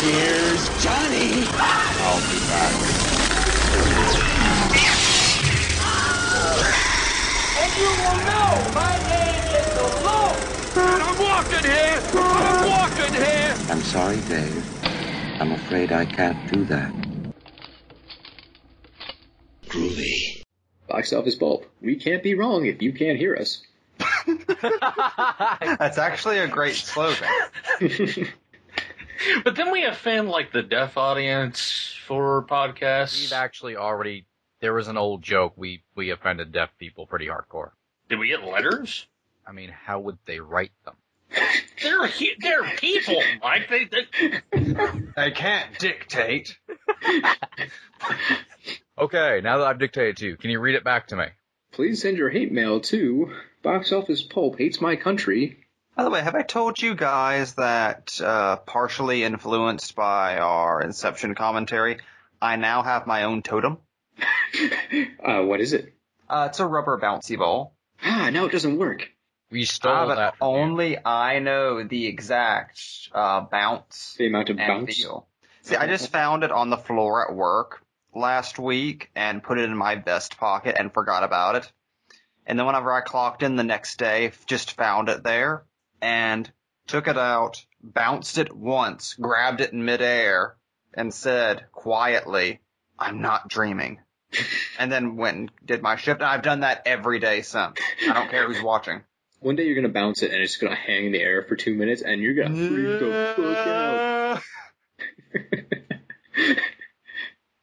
Here's Johnny. I'll be back. And you will know my name is the Lord. I'm walking here. I'm walking here. I'm sorry, Dave. I'm afraid I can't do that. Groovy. Box Office Pulp. We can't be wrong if you can't hear us. That's actually a great slogan. But then we offend like the deaf audience for podcasts. We've actually already. There was an old joke. We we offended deaf people pretty hardcore. Did we get letters? I mean, how would they write them? They're he- they're people, Mike. They, they They can't dictate. Okay, now that I've dictated to you, can you read it back to me? Please send your hate mail to Box Office Pulp Hates My Country. By the way, have I told you guys that, uh, partially influenced by our Inception commentary, I now have my own totem? Uh, what is it? Uh, it's a rubber bouncy ball. Ah, now it doesn't work. We stole Ah, but that. from you. only I know the exact, uh, bounce The amount of and bounce. feel. See, I just found it on the floor at work last week and put it in my vest pocket and forgot about it. And then whenever I clocked in the next day, just found it there and took it out, bounced it once, grabbed it in midair, and said quietly, I'm not dreaming. and then went and did my shift. And I've done that every day since. I don't care who's watching. One day you're gonna bounce it and it's gonna hang in the air for two minutes and you're gonna freak the fuck out.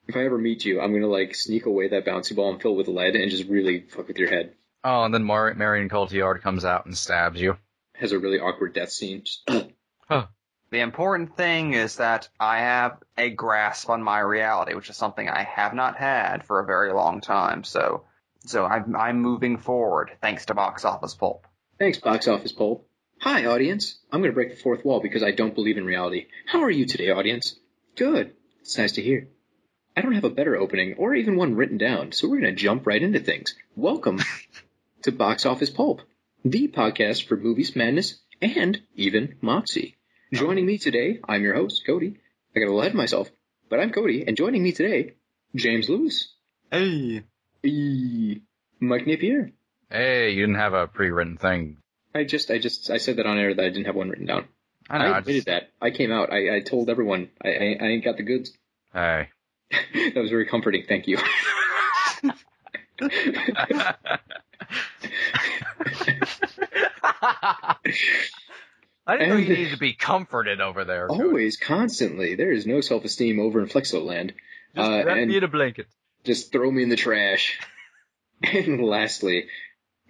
if I ever meet you, I'm gonna like sneak away that bouncy ball and fill it with lead and just really fuck with your head. Oh, and then Mar- Marion Cotillard comes out and stabs you. Has a really awkward death scene. Just, The important thing is that I have a grasp on my reality, which is something I have not had for a very long time. So, so I'm, I'm moving forward thanks to Box Office Pulp. Thanks, Box Office Pulp. Hi, audience. I'm gonna break the fourth wall because I don't believe in reality. How are you today, audience? Good. It's nice to hear. I don't have a better opening or even one written down, so we're gonna jump right into things. Welcome to Box Office Pulp, the podcast for movies, madness, and even Moxie. Joining me today, I'm your host, Cody. I got a little ahead of myself, but I'm Cody, and joining me today, James Lewis. Hey, E. Mike Napier. Hey, you didn't have a pre-written thing. I just, I just, I said that on air that I didn't have one written down. I know. I I admitted just, that. I came out. I, I told everyone. I, I, I ain't got the goods. hey. that was very comforting. Thank you. I didn't know you And- needed to be comforted over there. Cody. Always, constantly. There is no self-esteem over in Flexoland. Just Uh, wrap me in a blanket. just throw me in the trash. and lastly,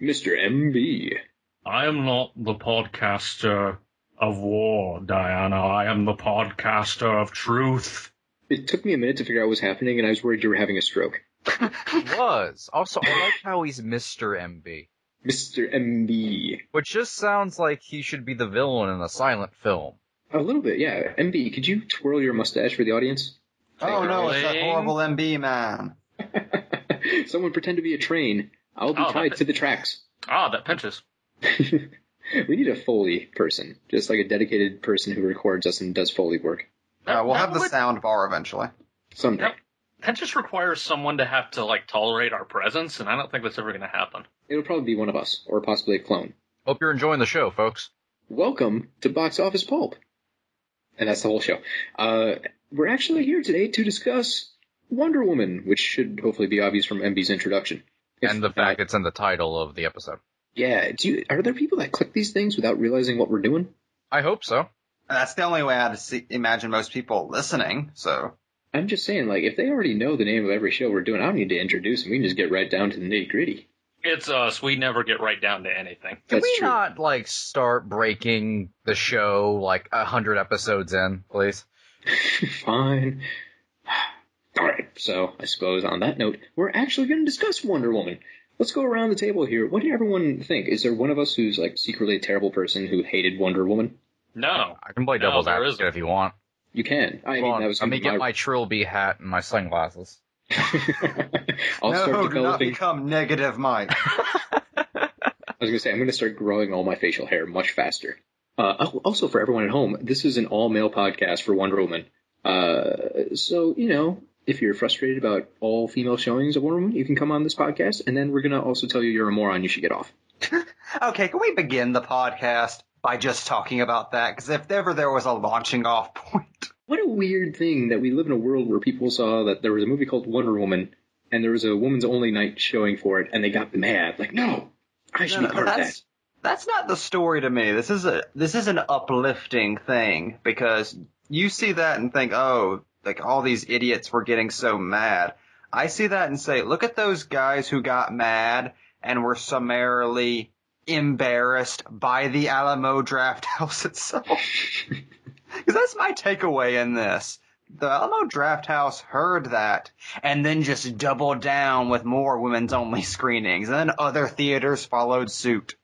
Mr. MB. I am not the podcaster of war, Diana. I am the podcaster of truth. It took me a minute to figure out what was happening, and I was worried you were having a stroke. He was. Also, I like how he's Mr. MB. Mr. MB. Which just sounds like he should be the villain in a silent film. A little bit, yeah. MB, could you twirl your mustache for the audience? oh no, it's that horrible MB man. Someone pretend to be a train. I'll be Oh, tied that- to the tracks. Ah, that pinches. we need a Foley person, just like a dedicated person who records us and does Foley work. Uh, we'll That have the would- sound bar eventually. Someday. Yep. That just requires someone to have to like tolerate our presence, and I don't think that's ever going to happen. It'll probably be one of us, or possibly a clone. Hope you're enjoying the show, folks. Welcome to Box Office Pulp. And that's the whole show. Uh, we're actually here today to discuss Wonder Woman, which should hopefully be obvious from MB's introduction. If and the not- fact it's in the title of the episode. Yeah, do you, are there people that click these things without realizing what we're doing? I hope so. That's the only way I'd see, imagine most people listening. So I'm just saying, like, if they already know the name of every show we're doing, I don't need to introduce them. We can just get right down to the nitty gritty. It's us. We never get right down to anything. Can That's we true. not like start breaking the show like a hundred episodes in, please? Fine. All right. So I suppose on that note, we're actually going to discuss Wonder Woman. Let's go around the table here. What did everyone think? Is there one of us who's like secretly a terrible person who hated Wonder Woman? No. I can play No, devil's advocate if you want. You can. I Hold mean, that was let me get be my Trilby hat and my sunglasses. I'll no, start do not become negative, Mike. I was gonna say I'm gonna start growing all my facial hair much faster. Uh, also, for everyone at home, this is an all-male podcast for Wonder Woman. Uh, so you know, if you're frustrated about all female showings of Wonder Woman, you can come on this podcast, and then we're gonna also tell you you're a moron. You should get off. Okay, can we begin the podcast by just talking about that? Because if ever there was a launching off point, What a weird thing that we live in a world where people saw that there was a movie called Wonder Woman, and there was a woman's only night showing for it, and they got mad. Like, no, I should No, be part of that. that's that's not the story to me. This is a this is an uplifting thing because you see that and think, oh, like all these idiots were getting so mad. I see that and say, look at those guys who got mad and were summarily embarrassed by the Alamo Drafthouse itself. Because that's my takeaway in this. The Alamo Drafthouse heard that and then just doubled down with more women's only screenings. And then other theaters followed suit.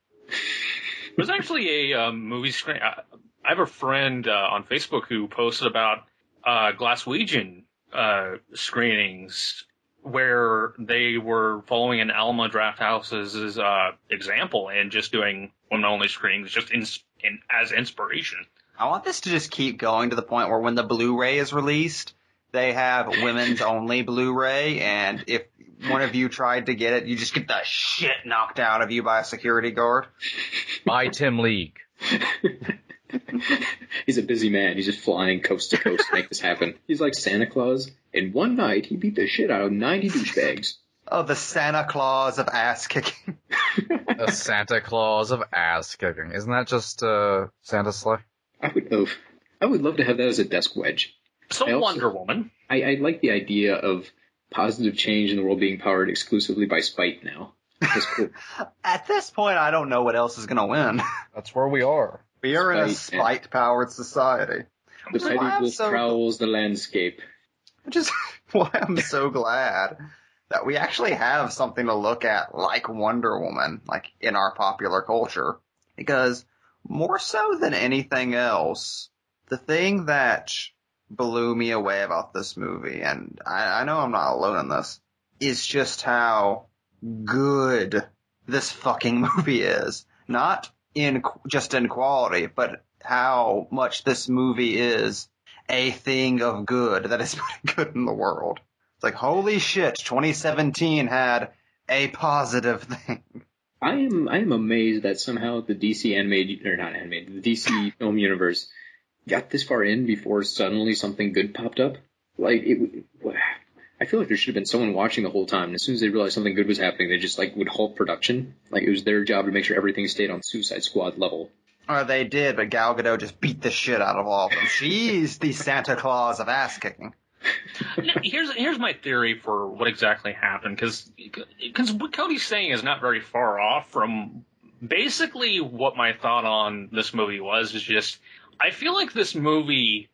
There's actually a um, movie screen. I, I have a friend uh, on Facebook who posted about uh, Glaswegian uh, screenings where they were following an Alamo Drafthouse's uh, example and just doing women-only screenings just in, in as inspiration. I want this to just keep going to the point where when the Blu-ray is released, they have women's only Blu-ray, and if one of you tried to get it, you just get the shit knocked out of you by a security guard. By Tim League. He's a busy man. He's just flying coast to coast to make this happen. He's like Santa Claus. In one night, he beat the shit out of 90 douchebags. Oh, the Santa Claus of ass kicking. The Santa Claus of ass kicking. Isn't that just uh Santa sleigh? I would, oh, I would love to have that as a desk wedge. So I also- Wonder Woman. I, I like the idea of positive change in the world being powered exclusively by spite now. Cool. At this point, I don't know what else is gonna win. That's where we are. We are in a Spite, yeah. spite-powered society. The Which is why petty I'm wolf so- prowls the landscape. Which is why I'm so glad that we actually have something to look at like Wonder Woman, like in our popular culture. Because more so than anything else, the thing that blew me away about this movie, and I, I know I'm not alone in this, is just how good this fucking movie is. Not in just in quality, but how much this movie is a thing of good that is putting good in the world. It's like, holy shit, 2017 had a positive thing. I am I am amazed that somehow the DC animated or not animated the DC film universe got this far in before suddenly something good popped up. Like it, I feel like there should have been someone watching the whole time. And as soon as they realized something good was happening, they just like would halt production. Like it was their job to make sure everything stayed on Suicide Squad level. Or they did, but Gal Gadot just beat the shit out of all of them. She's the Santa Claus of ass kicking. Now, here's here's my theory for what exactly happened because because what Cody's saying is not very far off from basically what my thought on this movie was is just I feel like this movie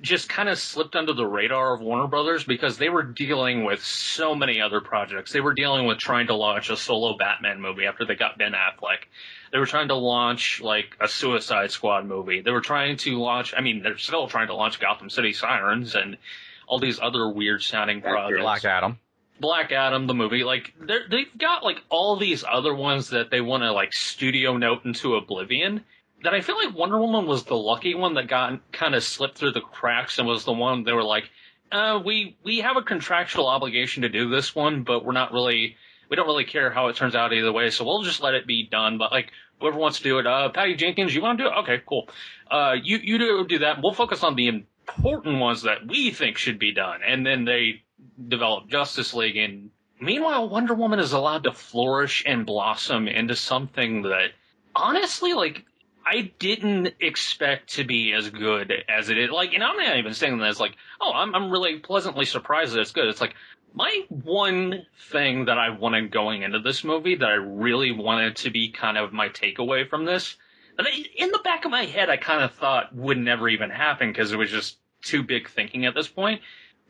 just kind of slipped under the radar of Warner Brothers because they were dealing with so many other projects. They were dealing with trying to launch a solo Batman movie after they got Ben Affleck. They were trying to launch like a Suicide Squad movie. They were trying to launch. I mean, they're still trying to launch Gotham City Sirens and all these other weird sounding projects. Black Adam. Black Adam, the movie, like they're, they've got like all these other ones that they want to like studio note into oblivion. That I feel like Wonder Woman was the lucky one that got kind of slipped through the cracks and was the one they were like, uh, we we have a contractual obligation to do this one, but we're not really we don't really care how it turns out either way, so we'll just let it be done. But like whoever wants to do it, uh, Patty Jenkins, you want to do it? Okay, cool. Uh, you you do do that. We'll focus on the important ones that we think should be done, and then they develop Justice League. And meanwhile, Wonder Woman is allowed to flourish and blossom into something that, honestly, like I didn't expect to be as good as it is. Like, and I'm not even saying that as like, oh, I'm I'm really pleasantly surprised that it's good. It's like my one thing that I wanted going into this movie that I really wanted to be kind of my takeaway from this. And I, in the back of my head, I kind of thought would never even happen because it was just too big thinking at this point.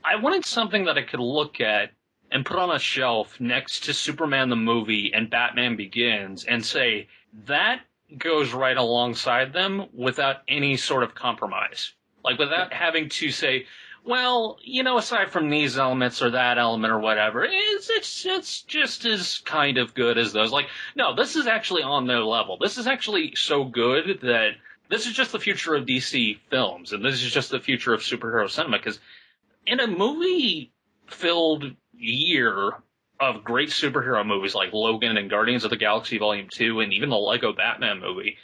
I wanted something that I could look at and put on a shelf next to Superman the movie and Batman Begins and say, that goes right alongside them without any sort of compromise. Like without having to say, well, you know, aside from these elements or that element or whatever, it's it's it's just as kind of good as those. Like, no, this is actually on their level. This is actually so good that this is just the future of DC films, and this is just the future of superhero cinema. Because in a movie filled year of great superhero movies like Logan and Guardians of the Galaxy Volume 2 and even the Lego Batman movie,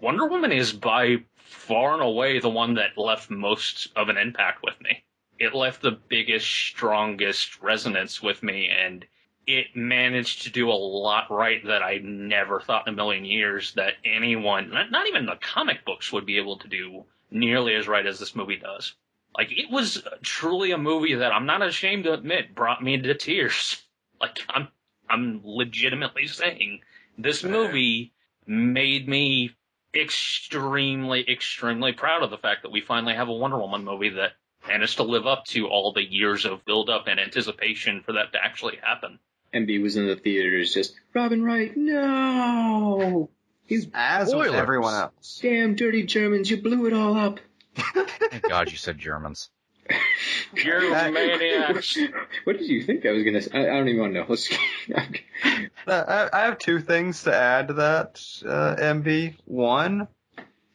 Wonder Woman is by far and away the one that left most of an impact with me. It left the biggest, strongest resonance with me and it managed to do a lot right that I never thought in a million years that anyone, not, even the comic books would be able to do nearly as right as this movie does. Like it was truly a movie that I'm not ashamed to admit brought me to tears. Like I'm, I'm legitimately saying this movie made me extremely, extremely proud of the fact that we finally have a Wonder Woman movie that managed to live up to all the years of build up and anticipation for that to actually happen. MB was in the theaters just, Robin Wright, no! He's As with everyone else. damn dirty Germans, you blew it all up. Thank God you said Germans. You maniacs! what did you think I was gonna say? I, I don't even want to know. Let's. Uh, I I have two things to add to that, uh, MB. One,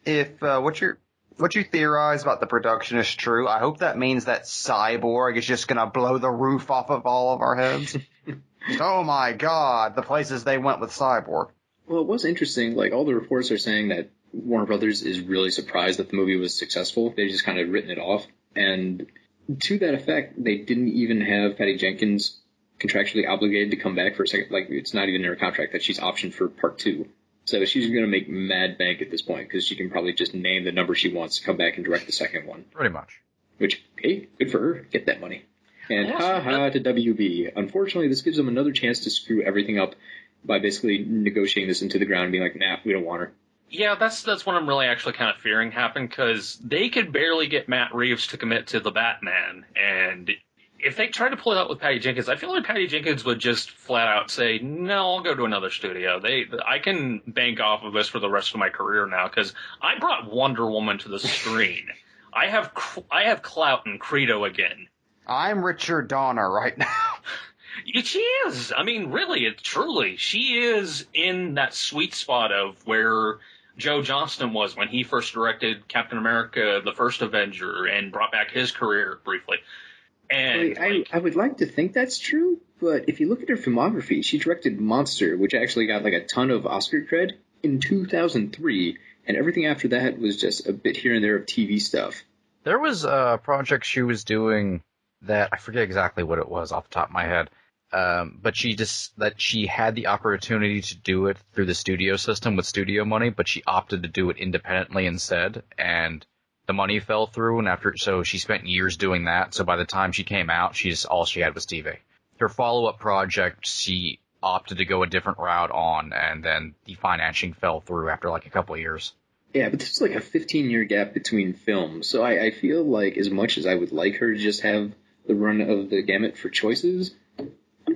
if uh, what you what you theorize about the production is true, I hope that means that Cyborg is just gonna blow the roof off of all of our heads. Oh my God, the places they went with Cyborg. well, it was interesting. Like all the reports are saying that Warner Brothers is really surprised that the movie was successful. They've just kind of written it off, and to that effect, they didn't even have Patty Jenkins contractually obligated to come back for a second. Like it's not even in her contract that she's optioned for part two. So she's going to make mad bank at this point because she can probably just name the number she wants to come back and direct the second one. Pretty much. Which, hey, good for her. Get that money. And ha ha to WB. Unfortunately, this gives them another chance to screw everything up by basically negotiating this into the ground and being like, nah, we don't want her. Yeah, that's that's what I'm really actually kind of fearing happen because they could barely get Matt Reeves to commit to the Batman, and if they try to pull it out with Patty Jenkins, I feel like Patty Jenkins would just flat out say, "No, I'll go to another studio. They, I can bank off of this for the rest of my career now because I brought Wonder Woman to the screen. I have I have clout and credo again. I'm Richard Donner right now. She is. I mean, really, it truly, she is in that sweet spot of where Joe Johnston was when he first directed Captain America: The First Avenger and brought back his career briefly. And Like, I, I would like to think that's true, but if you look at her filmography, she directed Monster, which actually got like a ton of Oscar cred in 2003, and everything after that was just a bit here and there of TV stuff. There was a project she was doing that I forget exactly what it was off the top of my head. Um, but she just that she had the opportunity to do it through the studio system with studio money, but she opted to do it independently instead, and the money fell through. And after, so she spent years doing that. So by the time she came out, she's all she had was TV. Her follow-up project, she opted to go a different route on, and then the financing fell through after like a couple of years. Yeah, but there's like a 15 year gap between films, so I, I feel like as much as I would like her to just have the run of the gamut for choices,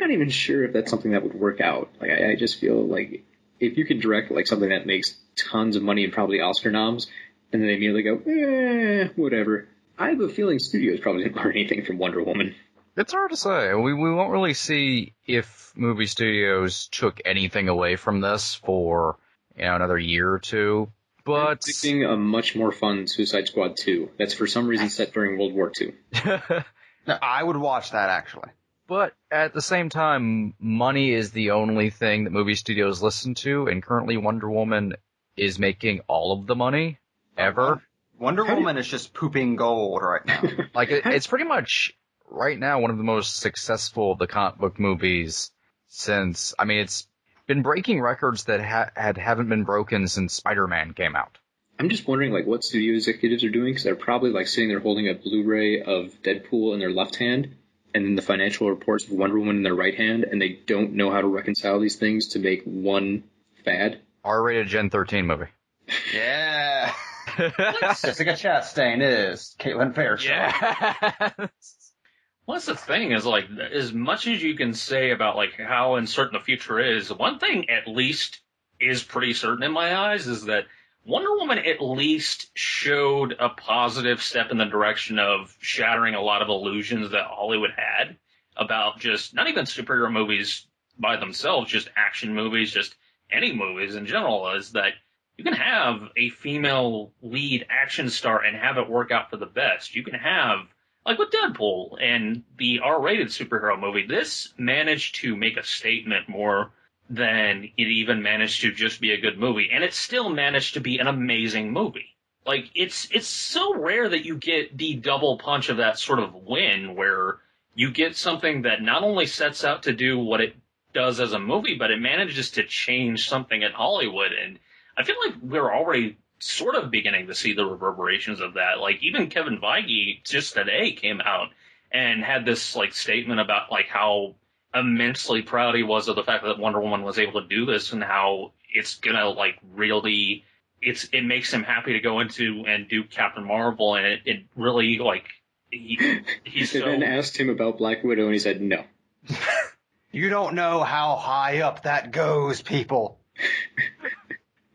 I'm not even sure if that's something that would work out. Like, I, I just feel like if you can direct like something that makes tons of money and probably Oscar noms, and then they immediately go, eh, whatever. I have a feeling studios probably didn't learn anything from Wonder Woman. It's hard to say. We we won't really see if movie studios took anything away from this for you know another year or two. But Predicting a much more fun Suicide Squad 2. That's for some reason set during World War Two. No, I would watch that actually. But at the same time, money is the only thing that movie studios listen to, and currently Wonder Woman is making all of the money ever. Uh-huh. Wonder How do you- Woman is just pooping gold right now. Like it, it's pretty much right now one of the most successful of the comic book movies since. I mean, it's been breaking records that ha- had haven't been broken since Spider-Man came out. I'm just wondering like what studio executives are doing because they're probably like sitting there holding a Blu-ray of Deadpool in their left hand and then the financial reports of Wonder Woman in their right hand, and they don't know how to reconcile these things to make one fad. R-rated Gen 13 movie. yeah. Jessica Chastain is Caitlin Fairchild. Yeah. Well, that's the thing is like as much as you can say about like how uncertain the future is, one thing at least is pretty certain in my eyes is that Wonder Woman at least showed a positive step in the direction of shattering a lot of illusions that Hollywood had about just not even superhero movies by themselves, just action movies, just any movies in general, is that you can have a female lead action star and have it work out for the best. You can have like with Deadpool and the R-rated superhero movie, this managed to make a statement more than it even managed to just be a good movie, and it still managed to be an amazing movie. Like it's it's so rare that you get the double punch of that sort of win where you get something that not only sets out to do what it does as a movie, but it manages to change something in Hollywood. And I feel like we're already sort of beginning to see the reverberations of that. Like even Kevin Feige just today came out and had this like statement about like how immensely proud he was of the fact that Wonder Woman was able to do this and how it's gonna like really it's it makes him happy to go into and do Captain Marvel and it, it really like he, he's They so then asked him about Black Widow, and he said no. You don't know how high up that goes, people.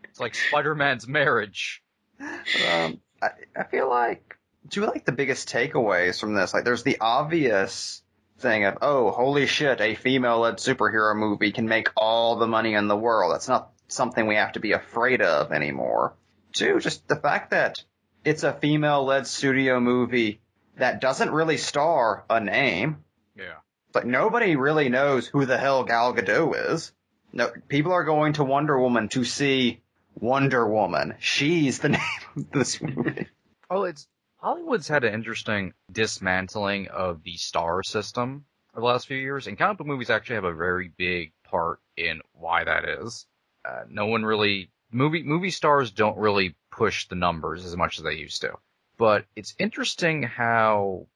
It's like Spider-Man's marriage. Um, I, I feel like two like the biggest takeaways from this. Like, there's the obvious thing of, oh, holy shit, a female-led superhero movie can make all the money in the world. That's not something we have to be afraid of anymore. Two, just the fact that it's a female-led studio movie that doesn't really star a name. Yeah. Like nobody really knows who the hell Gal Gadot is. No, people are going to Wonder Woman to see Wonder Woman. She's the name of this movie. Oh, it's Hollywood's had an interesting dismantling of the star system over the last few years, and comic book movies actually have a very big part in why that is. Uh, no one really movie movie stars don't really push the numbers as much as they used to, but it's interesting how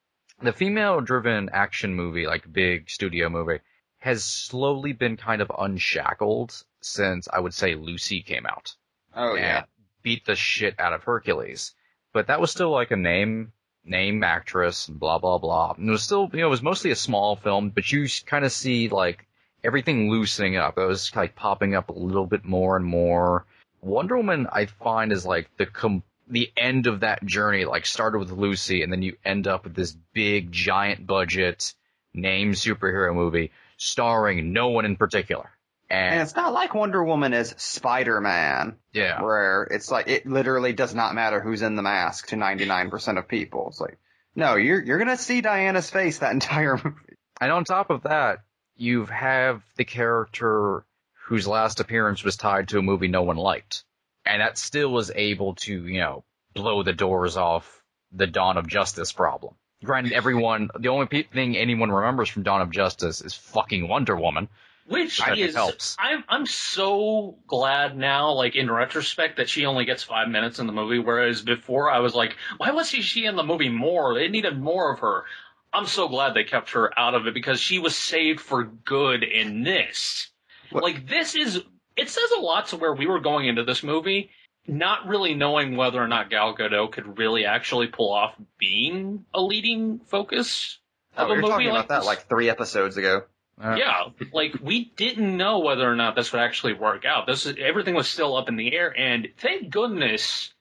the female-driven action movie, like big studio movie, has slowly been kind of unshackled since I would say Lucy came out Oh yeah. beat the shit out of Hercules. But that was still like a name name actress and blah blah blah. And it was still you know it was mostly a small film, but you kind of see like everything loosening up. It was like popping up a little bit more and more. Wonder Woman I find is like the com- the end of that journey. Like started with Lucy, and then you end up with this big giant budget name superhero movie starring no one in particular. And And it's not like Wonder Woman is Spider-Man, yeah, where it's like it literally does not matter who's in the mask to 99% of people. It's like, no, you're you're gonna see Diana's face that entire movie. And on top of that, you have the character whose last appearance was tied to a movie no one liked. And that still was able to, you know, blow the doors off the Dawn of Justice problem. Granted, everyone, the only thing anyone remembers from Dawn of Justice is fucking Wonder Woman. Which I think helps. I'm I'm so glad now, like in retrospect, that she only gets five minutes in the movie, whereas before I was like, why was she in the movie more? They needed more of her. I'm so glad they kept her out of it because she was saved for good in this. What- Like this is, it says a lot to where we were going into this movie, not really knowing whether or not Gal Gadot could really actually pull off being a leading focus Oh, of we a were movie talking like about that like three episodes ago. Uh, Yeah, like we didn't know whether or not this would actually work out. This is, everything was still up in the air, and thank goodness,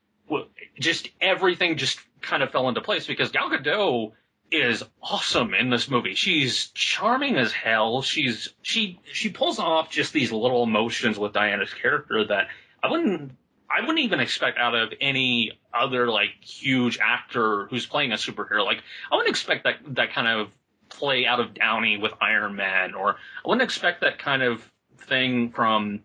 just everything just kind of fell into place because Gal Gadot is awesome in this movie. She's charming as hell. She's she she pulls off just these little emotions with Diana's character that I wouldn't I wouldn't even expect out of any other like huge actor who's playing a superhero. Like I wouldn't expect that that kind of play out of Downey with Iron Man, or I wouldn't expect that kind of thing from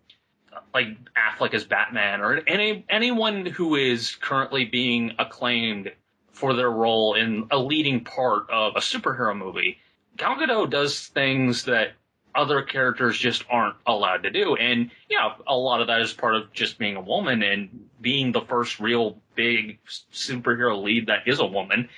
like Affleck as Batman, or any anyone who is currently being acclaimed for their role in a leading part of a superhero movie. Gal Gadot does things that other characters just aren't allowed to do, and yeah, a lot of that is part of just being a woman and being the first real big superhero lead that is a woman.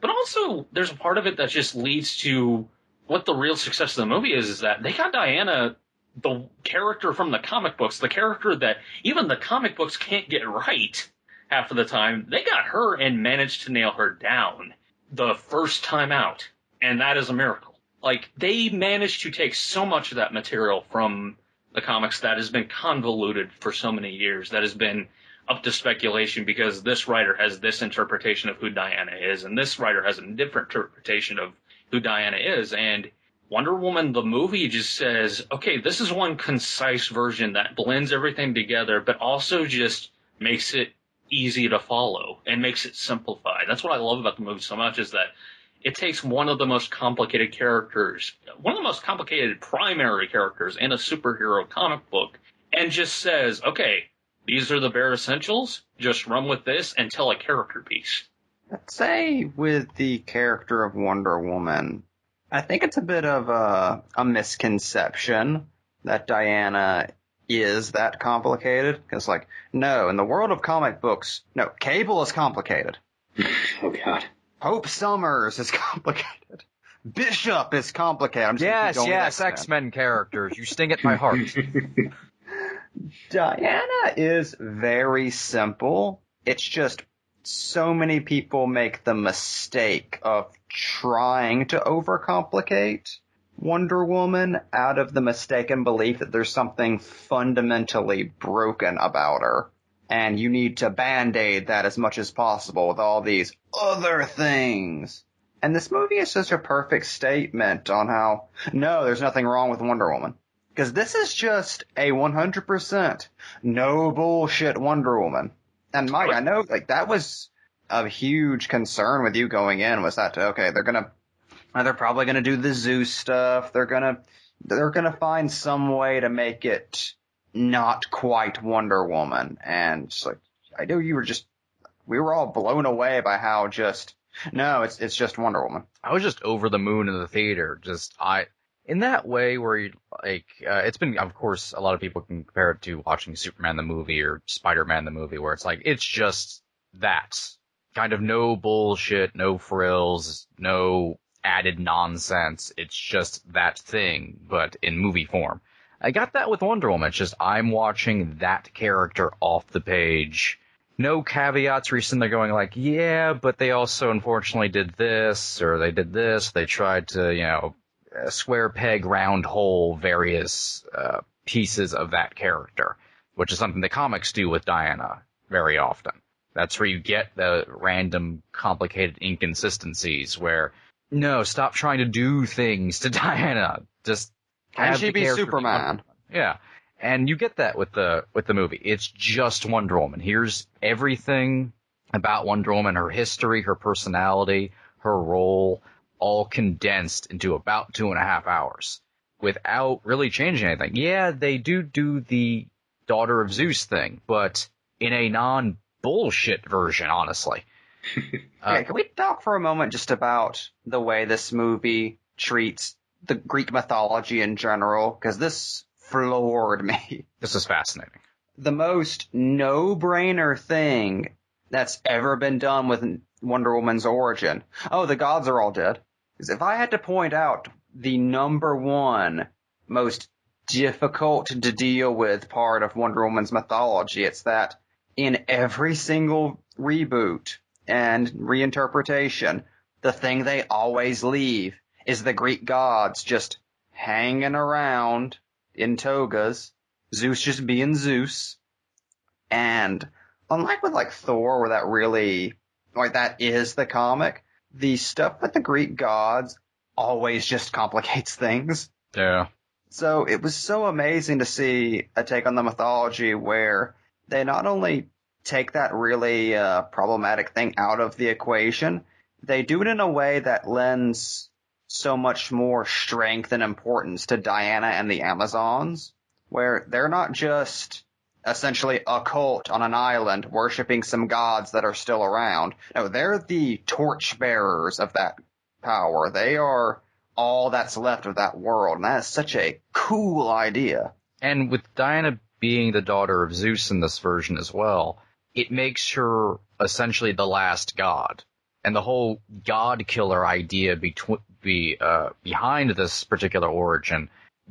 But also, there's a part of it that just leads to what the real success of the movie is, is that they got Diana, the character from the comic books, the character that even the comic books can't get right half of the time. They got her and managed to nail her down the first time out. And that is a miracle. Like, they managed to take so much of that material from the comics that has been convoluted for so many years, that has been up to speculation because this writer has this interpretation of who Diana is, and this writer has a different interpretation of who Diana is. And Wonder Woman, the movie, just says, okay, this is one concise version that blends everything together, but also just makes it easy to follow and makes it simplified. That's what I love about the movie so much is that it takes one of the most complicated characters, one of the most complicated primary characters in a superhero comic book, and just says, okay, these are the bare essentials, just run with this and tell a character piece. I'd say with the character of Wonder Woman, I think it's a bit of a, a misconception that Diana is that complicated. Because, like, no, in the world of comic books, no, Cable is complicated. Oh God. Hope Summers is complicated. Bishop is complicated. I'm just Yes, yes, X-Men. X Men characters. You sting at my heart. Diana is very simple. It's just so many people make the mistake of trying to overcomplicate Wonder Woman out of the mistaken belief that there's something fundamentally broken about her. And you need to band-aid that as much as possible with all these other things. And this movie is such a perfect statement on how, no, there's nothing wrong with Wonder Woman. Because this is just a 100% no bullshit Wonder Woman. And Mike, I know like that was a huge concern with you going in was that okay, they're gonna they're probably gonna do the zoo stuff. They're gonna they're gonna find some way to make it not quite Wonder Woman. And like I know you were just we were all blown away by how just no, it's it's just Wonder Woman. I was just over the moon in the theater. Just I, in that way where you like, uh, it's been, of course, a lot of people can compare it to watching Superman the movie or Spider-Man the movie, where it's like it's just that kind of no bullshit, no frills, no added nonsense. It's just that thing, but in movie form. I got that with Wonder Woman. It's just I'm watching that character off the page. No caveats recently going like, yeah, but they also unfortunately did this, or they did this, they tried to, you know, square peg round hole various uh, pieces of that character, which is something the comics do with Diana very often. That's where you get the random complicated inconsistencies where, no, stop trying to do things to Diana. Just Can she be Superman? yeah. And you get that with the with the movie. It's just Wonder Woman. Here's everything about Wonder Woman, her history, her personality, her role, all condensed into about two and a half hours without really changing anything. Yeah, they do do the daughter of Zeus thing, but in a non bullshit version, honestly. Uh, Okay, can we talk for a moment just about the way this movie treats the Greek mythology in general? Because this floored me. This is fascinating. The most no-brainer thing that's ever been done with Wonder Woman's origin. Oh, the gods are all dead. 'Cause if I had to point out the number one most difficult to deal with part of Wonder Woman's mythology, it's that in every single reboot and reinterpretation, the thing they always leave is the Greek gods just hanging around in togas, Zeus just being Zeus. And unlike with like Thor, where that really, like that is the comic, the stuff with the Greek gods always just complicates things. Yeah. So it was so amazing to see a take on the mythology where they not only take that really uh, problematic thing out of the equation, they do it in a way that lends so much more strength and importance to Diana and the Amazons, where they're not just essentially a cult on an island worshiping some gods that are still around. No, they're the torchbearers of that power. They are all that's left of that world, and that is such a cool idea. And with Diana being the daughter of Zeus in this version as well, it makes her essentially the last god. And the whole god killer idea be uh, behind this particular origin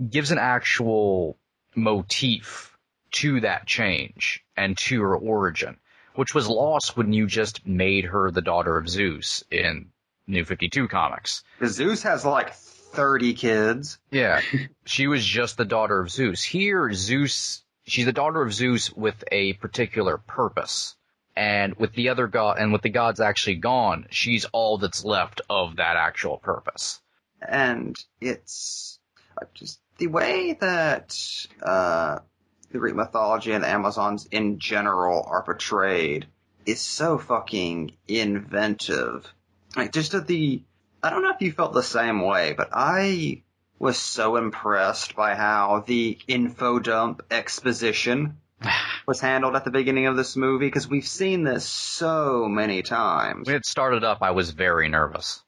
gives an actual motif to that change and to her origin, which was lost when you just made her the daughter of Zeus in New 52 comics. Zeus has like 30 kids. Yeah, she was just the daughter of Zeus. Here, Zeus, she's the daughter of Zeus with a particular purpose. And with the other god, and with the gods actually gone, she's all that's left of that actual purpose. And it's uh, just the way that, uh, the Greek mythology and the Amazons in general are portrayed is so fucking inventive. Like just at the, I don't know if you felt the same way, but I was so impressed by how the info dump exposition was handled at the beginning of this movie because we've seen this so many times. When it started up, I was very nervous.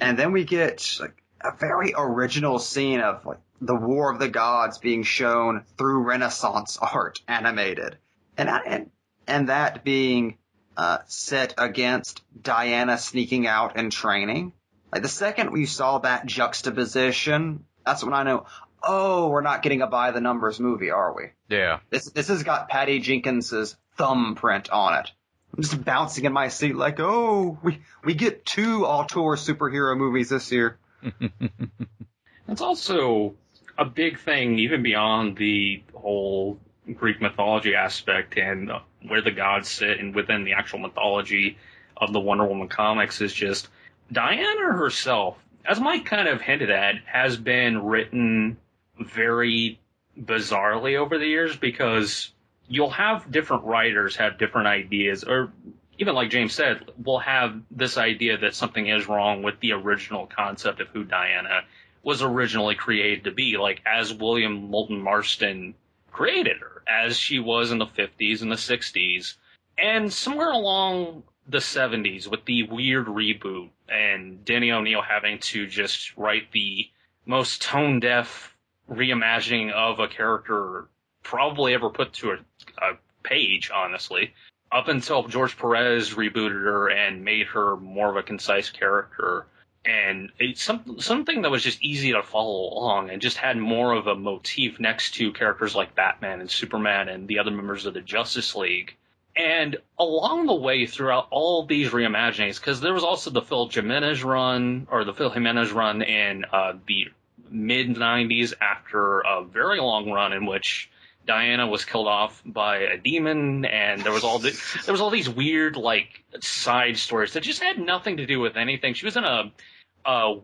and then we get like a very original scene of like the War of the Gods being shown through Renaissance art animated, and and and that being uh, set against Diana sneaking out and training. Like the second we saw that juxtaposition, that's when I know. Oh, we're not getting a by the numbers movie, are we? Yeah. This this has got Patty Jenkins's thumbprint on it. I'm just bouncing in my seat like, oh, we we get two auteur superhero movies this year. It's also a big thing, even beyond the whole Greek mythology aspect and where the gods sit and within the actual mythology of the Wonder Woman comics is just Diana herself, as Mike kind of hinted at, has been written very bizarrely over the years because you'll have different writers have different ideas or even like James said, we'll have this idea that something is wrong with the original concept of who Diana was originally created to be, like as William Moulton Marston created her, as she was in the 50s and the 60s. And somewhere along the 70s with the weird reboot and Denny O'Neil having to just write the most tone deaf reimagining of a character probably ever put to a, a page, honestly up until George Perez rebooted her and made her more of a concise character. And it's some, something that was just easy to follow along and just had more of a motif next to characters like Batman and Superman and the other members of the Justice League. And along the way throughout all these reimaginings, because there was also the Phil Jimenez run or the Phil Jimenez run in uh, the mid 90s after a very long run in which Diana was killed off by a demon, and there was all the, there was all these weird like side stories that just had nothing to do with anything. She was in a, a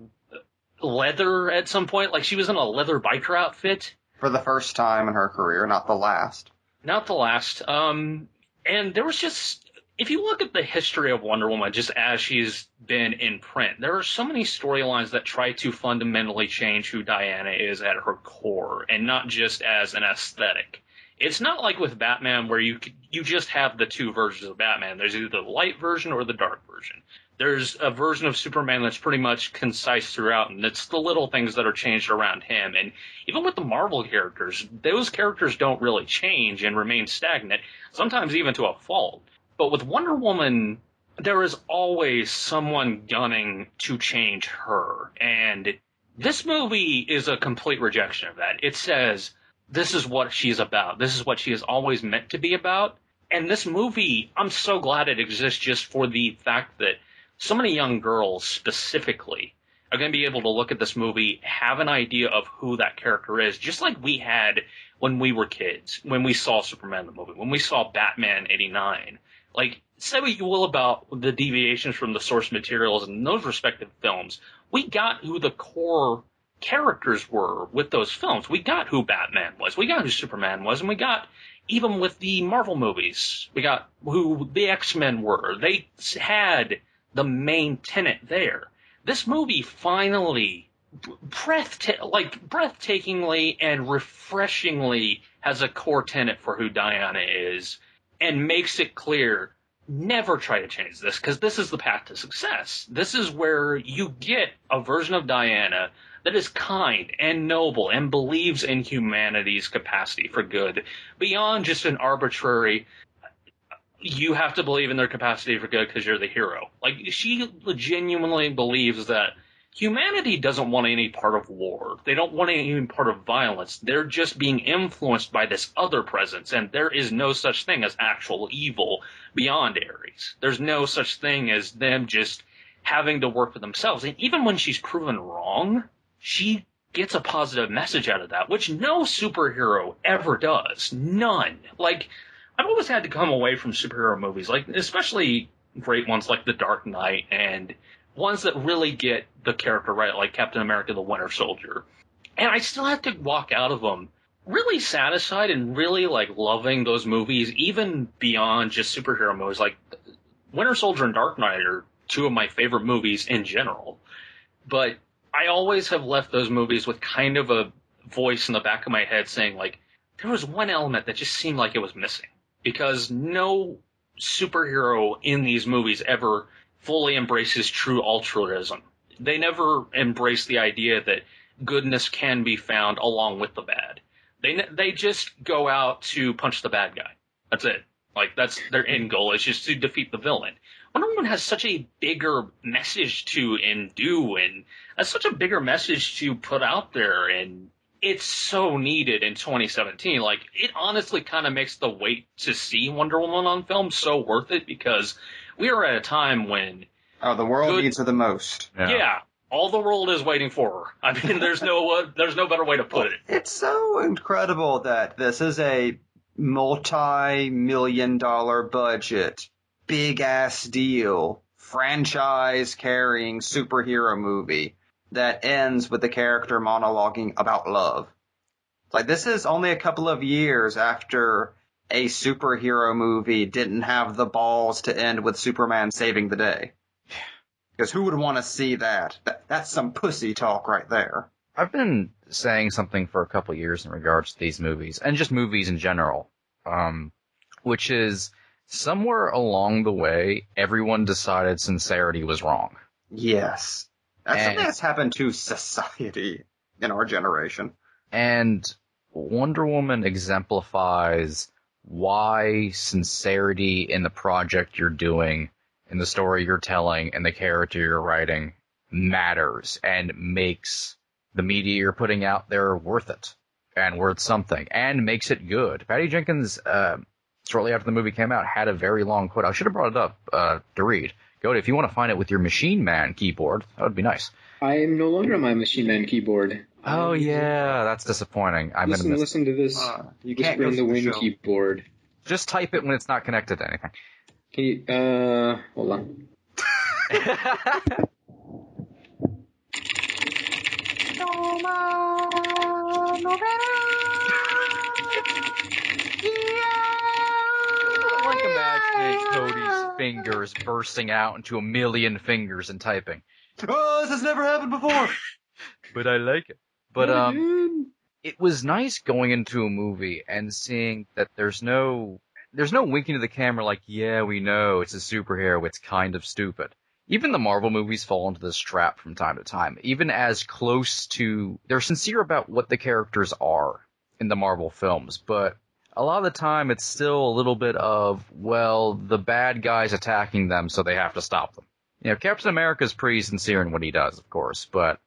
leather at some point, like she was in a leather biker outfit for the first time in her career, not the last. Not the last. Um, and there was just if you look at the history of Wonder Woman just as she's been in print, there are so many storylines that try to fundamentally change who Diana is at her core and not just as an aesthetic. It's not like with Batman where you you just have the two versions of Batman. There's either the light version or the dark version. There's a version of Superman that's pretty much concise throughout, and it's the little things that are changed around him. And even with the Marvel characters, those characters don't really change and remain stagnant, sometimes even to a fault but with Wonder Woman, there is always someone gunning to change her. And this movie is a complete rejection of that. It says, this is what she's about. This is what she is always meant to be about. And this movie, I'm so glad it exists just for the fact that so many young girls specifically are going to be able to look at this movie, have an idea of who that character is, just like we had when we were kids, when we saw Superman the movie, when we saw Batman 89 like, say what you will about the deviations from the source materials in those respective films, we got who the core characters were with those films. We got who Batman was, we got who Superman was, and we got even with the Marvel movies, we got who the X-Men were. They had the main tenant there. This movie finally breath like breathtakingly and refreshingly has a core tenet for who Diana is and makes it clear never try to change this because this is the path to success. This is where you get a version of Diana that is kind and noble and believes in humanity's capacity for good beyond just an arbitrary you have to believe in their capacity for good because you're the hero. Like she genuinely believes that humanity doesn't want any part of war. They don't want any part of violence. They're just being influenced by this other presence, and there is no such thing as actual evil beyond Ares. There's no such thing as them just having to work for themselves. And even when she's proven wrong, she gets a positive message out of that, which no superhero ever does. None. Like, I've always had to come away from superhero movies, like, especially great ones like The Dark Knight and ones that really get the character right, like Captain America: The Winter Soldier. And I still have to walk out of them really satisfied and really like loving those movies, even beyond just superhero movies. Like Winter Soldier and Dark Knight are two of my favorite movies in general. But I always have left those movies with kind of a voice in the back of my head saying like, there was one element that just seemed like it was missing. Because no superhero in these movies ever fully embraces true altruism. They never embrace the idea that goodness can be found along with the bad. They they just go out to punch the bad guy. That's it. Like that's their end goal is just to defeat the villain. Wonder Woman has such a bigger message to and do, and has such a bigger message to put out there, and it's so needed in 2017. Like it honestly kind of makes the wait to see Wonder Woman on film so worth it because we are at a time when Oh, the world Good- needs her the most. yeah. all the world is waiting for her. I mean, there's no uh, there's no better way to put it. It's so incredible that this is a multi-million dollar budget, big ass deal, franchise carrying superhero movie that ends with the character monologuing about love. Like this is only a couple of years after a superhero movie didn't have the balls to end with Superman saving the day. Because who would want to see that? that? That's some pussy talk right there. I've been saying something for a couple years in regards to these movies and just movies in general, um, which is somewhere along the way, everyone decided sincerity was wrong. Yes. That's And- something that's happened to society in our generation. And Wonder Woman exemplifies why sincerity in the project you're doing, in the story you're telling, and the character you're writing matters and makes the media you're putting out there worth it and worth something and makes it good. Patty Jenkins, uh, shortly after the movie came out, had a very long quote. I should have brought it up uh, to read. Go to if you want to find it with your Machine Man keyboard. That would be nice. I am no longer on my Machine Man keyboard. Oh yeah, that's disappointing. I'm listen, gonna miss. listen to this. Uh, you Whisper can't go in the through the Wind show. keyboard. Just type it when it's not connected to anything. Can you, uh, hold on. like imagining Cody's fingers bursting out into a million fingers and typing. Oh, this has never happened before. But I like it. But um, it was nice going into a movie and seeing that there's no there's no winking to the camera like, yeah, we know it's a superhero, it's kind of stupid. Even the Marvel movies fall into this trap from time to time. Even as close to they're sincere about what the characters are in the Marvel films, but a lot of the time it's still a little bit of, well, the bad guy's attacking them, so they have to stop them. You know, Captain America's pretty sincere in what he does, of course, but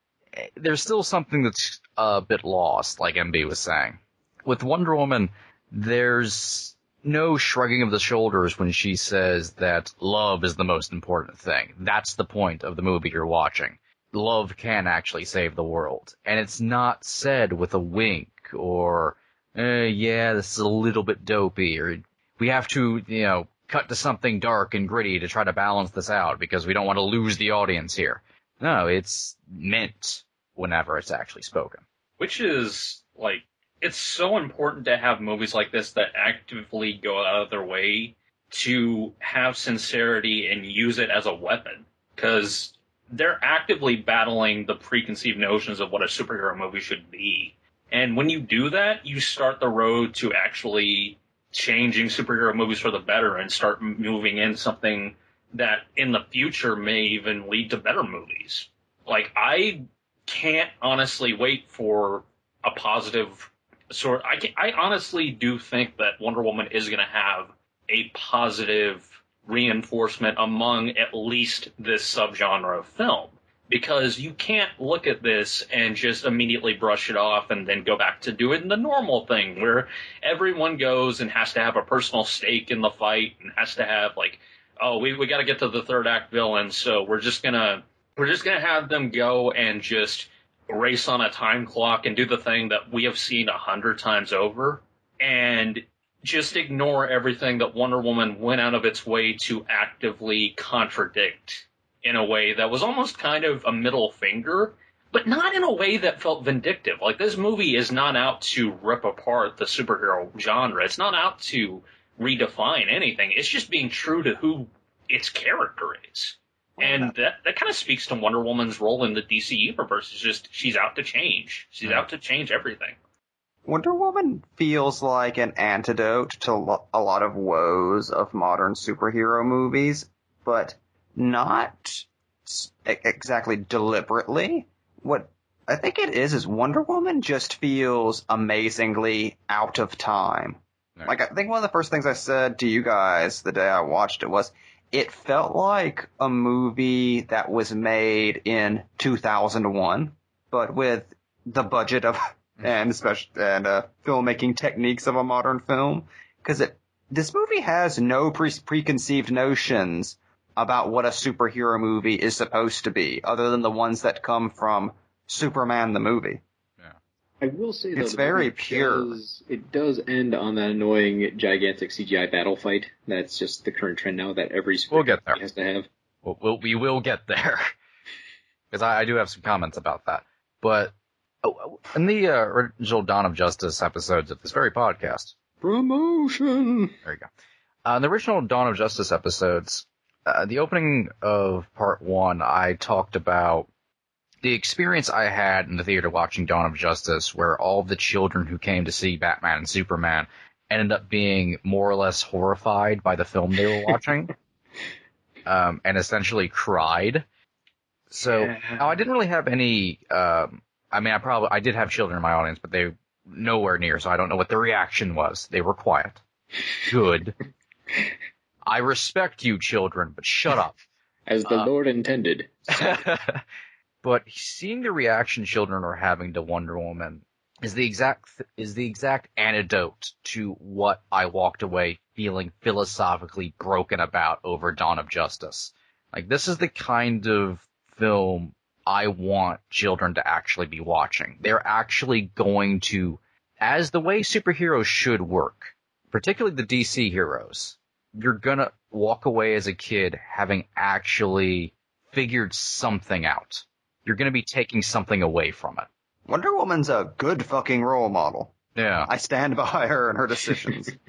there's still something that's a bit lost, like MB was saying. With Wonder Woman, there's no shrugging of the shoulders when she says that love is the most important thing. That's the point of the movie you're watching. Love can actually save the world. And it's not said with a wink or, eh, yeah, this is a little bit dopey or we have to, you know, cut to something dark and gritty to try to balance this out because we don't want to lose the audience here. No, it's meant whenever it's actually spoken. which is like it's so important to have movies like this that actively go out of their way to have sincerity and use it as a weapon because they're actively battling the preconceived notions of what a superhero movie should be and when you do that you start the road to actually changing superhero movies for the better and start moving in something that in the future may even lead to better movies like i can't honestly wait for a positive sort. I can, I honestly do think that Wonder Woman is going to have a positive reinforcement among at least this subgenre of film because you can't look at this and just immediately brush it off and then go back to doing the normal thing where everyone goes and has to have a personal stake in the fight and has to have like oh we we got to get to the third act villain so we're just gonna we're just gonna have them go and just race on a time clock and do the thing that we have seen a hundred times over and just ignore everything that Wonder Woman went out of its way to actively contradict in a way that was almost kind of a middle finger but not in a way that felt vindictive. Like this movie is not out to rip apart the superhero genre. It's not out to redefine anything. It's just being true to who its character is. And that, that kind of speaks to Wonder Woman's role in the DC universe. It's just she's out to change. She's out to change everything. Wonder Woman feels like an antidote to lo- a lot of woes of modern superhero movies, but not s- e- exactly deliberately. What I think it is is Wonder Woman just feels amazingly out of time. Right. Like I think one of the first things I said to you guys the day I watched it was it felt like a movie that was made in 2001, but with the budget of and special and uh, filmmaking techniques of a modern film. Because it this movie has no pre- preconceived notions about what a superhero movie is supposed to be, other than the ones that come from Superman the movie. I will say though, It's very movie pure. does- it does end on that annoying gigantic CGI battle fight. That's just the current trend now that every We'll get there. has to have. We'll, we'll, we will get there. Because I, I do have some comments about that. But oh, in the uh, original Dawn of Justice episodes of this very podcast, Promotion. there you go. Uh, in the original Dawn of Justice episodes, uh, the opening of part one, I talked about the experience I had in the theater watching Dawn of Justice, where all the children who came to see Batman and Superman ended up being more or less horrified by the film they were watching, um, and essentially cried. So Yeah. now I didn't really have any. Um, I mean, I probably I did have children in my audience, but they nowhere near, so I don't know what the reaction was. They were quiet. Good. I respect you, children, but shut up. As the Uh, Lord intended. but seeing the reaction children are having to Wonder Woman is the exact is the exact antidote to what I walked away feeling philosophically broken about over Dawn of Justice. Like this is the kind of film I want children to actually be watching. They're actually going to as the way superheroes should work, particularly the DC heroes. You're gonna walk away as a kid having actually figured something out. You're gonna be taking something away from it. Wonder Woman's a good fucking role model. Yeah. I stand by her and her decisions.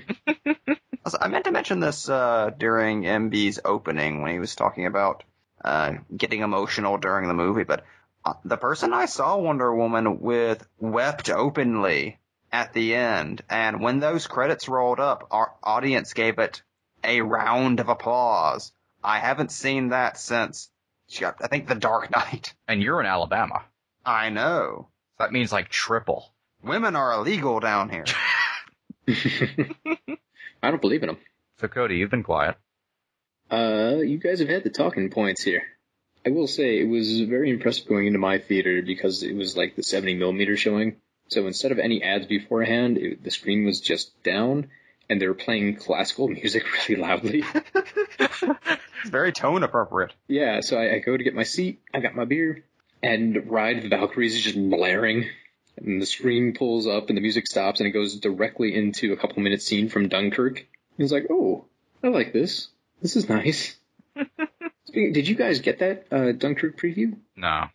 Also, I meant to mention this uh, during MB's opening when he was talking about uh, getting emotional during the movie, but uh, the person I saw Wonder Woman with wept openly at the end, and when those credits rolled up, our audience gave it a round of applause. I haven't seen that since, I think, The Dark Knight. And you're in Alabama. I know. That means like triple. Women are illegal down here. I don't believe in them. So Cody, you've been quiet. Uh, you guys have had the talking points here. I will say it was very impressive going into my theater because it was like the 70 millimeter showing. So instead of any ads beforehand, it, the screen was just down and they were playing classical music really loudly. It's very tone appropriate. yeah, so I, I go to get my seat, I got my beer, and Ride of the Valkyries is just blaring. And the screen pulls up and the music stops and it goes directly into a couple minute scene from Dunkirk. It's like, oh, I like this. This is nice. Did you guys get that uh, Dunkirk preview? No.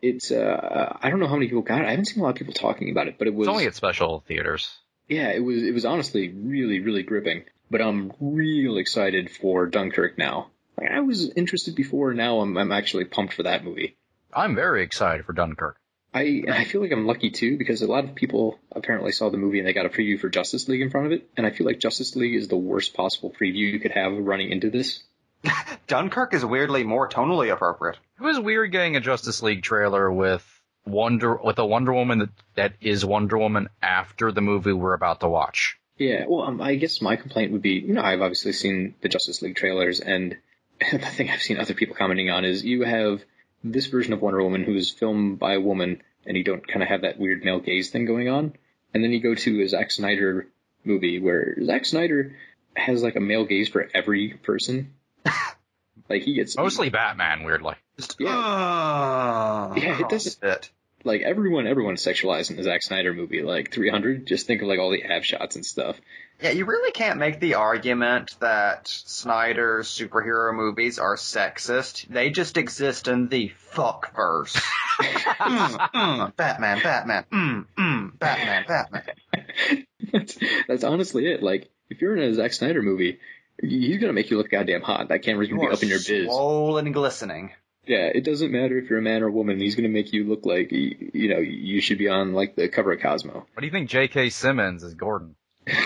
It's uh, I don't know how many people got it. I haven't seen a lot of people talking about it, but it was It's only at special theaters. Yeah, it was it was honestly really really gripping. But I'm real excited for Dunkirk now. Like, I was interested before, now I'm I'm actually pumped for that movie. I'm very excited for Dunkirk. I I feel like I'm lucky too because a lot of people apparently saw the movie and they got a preview for Justice League in front of it, and I feel like Justice League is the worst possible preview you could have running into this. Dunkirk is weirdly more tonally appropriate. It was weird getting a Justice League trailer with Wonder with a Wonder Woman that, that is Wonder Woman after the movie we're about to watch. Yeah, well, um, I guess my complaint would be, you know, I've obviously seen the Justice League trailers, and the thing I've seen other people commenting on is you have this version of Wonder Woman who is filmed by a woman, and you don't kind of have that weird male gaze thing going on, and then you go to a Zack Snyder movie where Zack Snyder has like a male gaze for every person. like he gets Mostly Batman, weirdly. Just, yeah. Yeah, it doesn't- It. like everyone, everyone's sexualized in the Zack Snyder movie, like 300. Just think of like all the ab shots and stuff. Yeah, you really can't make the argument that Snyder's superhero movies are sexist. They just exist in the fuck verse. mm, mm, Batman, Batman, mm, mm, Batman, Batman. that's, that's honestly it. Like, if you're in a Zack Snyder movie, he's gonna make you look goddamn hot. That camera's gonna You be up in your biz. swole and glistening. Yeah, it doesn't matter if you're a man or a woman. He's gonna make you look like you, you know you should be on like the cover of Cosmo. What do you think J.K. Simmons is Gordon?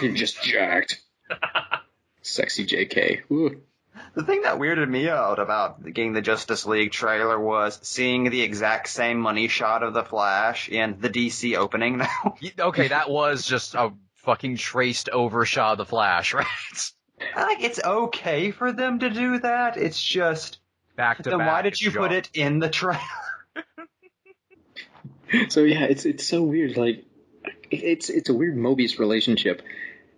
You're just jacked. Sexy J.K. Ooh. The thing that weirded me out about getting the Justice League trailer was seeing the exact same money shot of the Flash in the DC opening now. Okay, that was just a fucking traced over shot of the Flash, right? Like, it's okay for them to do that. It's just, Back to then back. why did you put it in the trailer? So yeah, it's it's so weird. Like it's it's a weird Mobius relationship.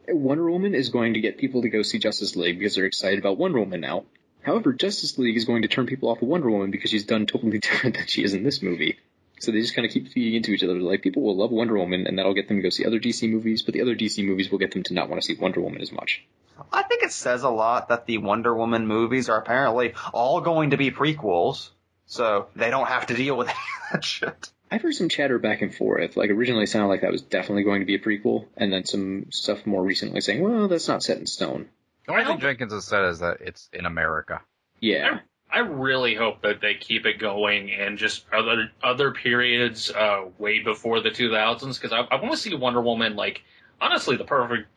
Wonder Woman is going to get people to go see Justice League because they're excited about Wonder Woman now. However, Justice League is going to turn people off of Wonder Woman because she's done totally different than she is in this movie. So they just kind of keep feeding into each other. Like people will love Wonder Woman, and that'll get them to go see other DC movies, but the other DC movies will get them to not want to see Wonder Woman as much. I think it says a lot that the Wonder Woman movies are apparently all going to be prequels, so they don't have to deal with any of that shit. I've heard some chatter back and forth. Like originally, it sounded like that was definitely going to be a prequel, and then some stuff more recently saying, "Well, that's not set in stone." The only I thing Jenkins has said is that it's in America. Yeah, I really hope that they keep it going and just other other periods uh, way before the 2000s because I, I want to see Wonder Woman like honestly the perfect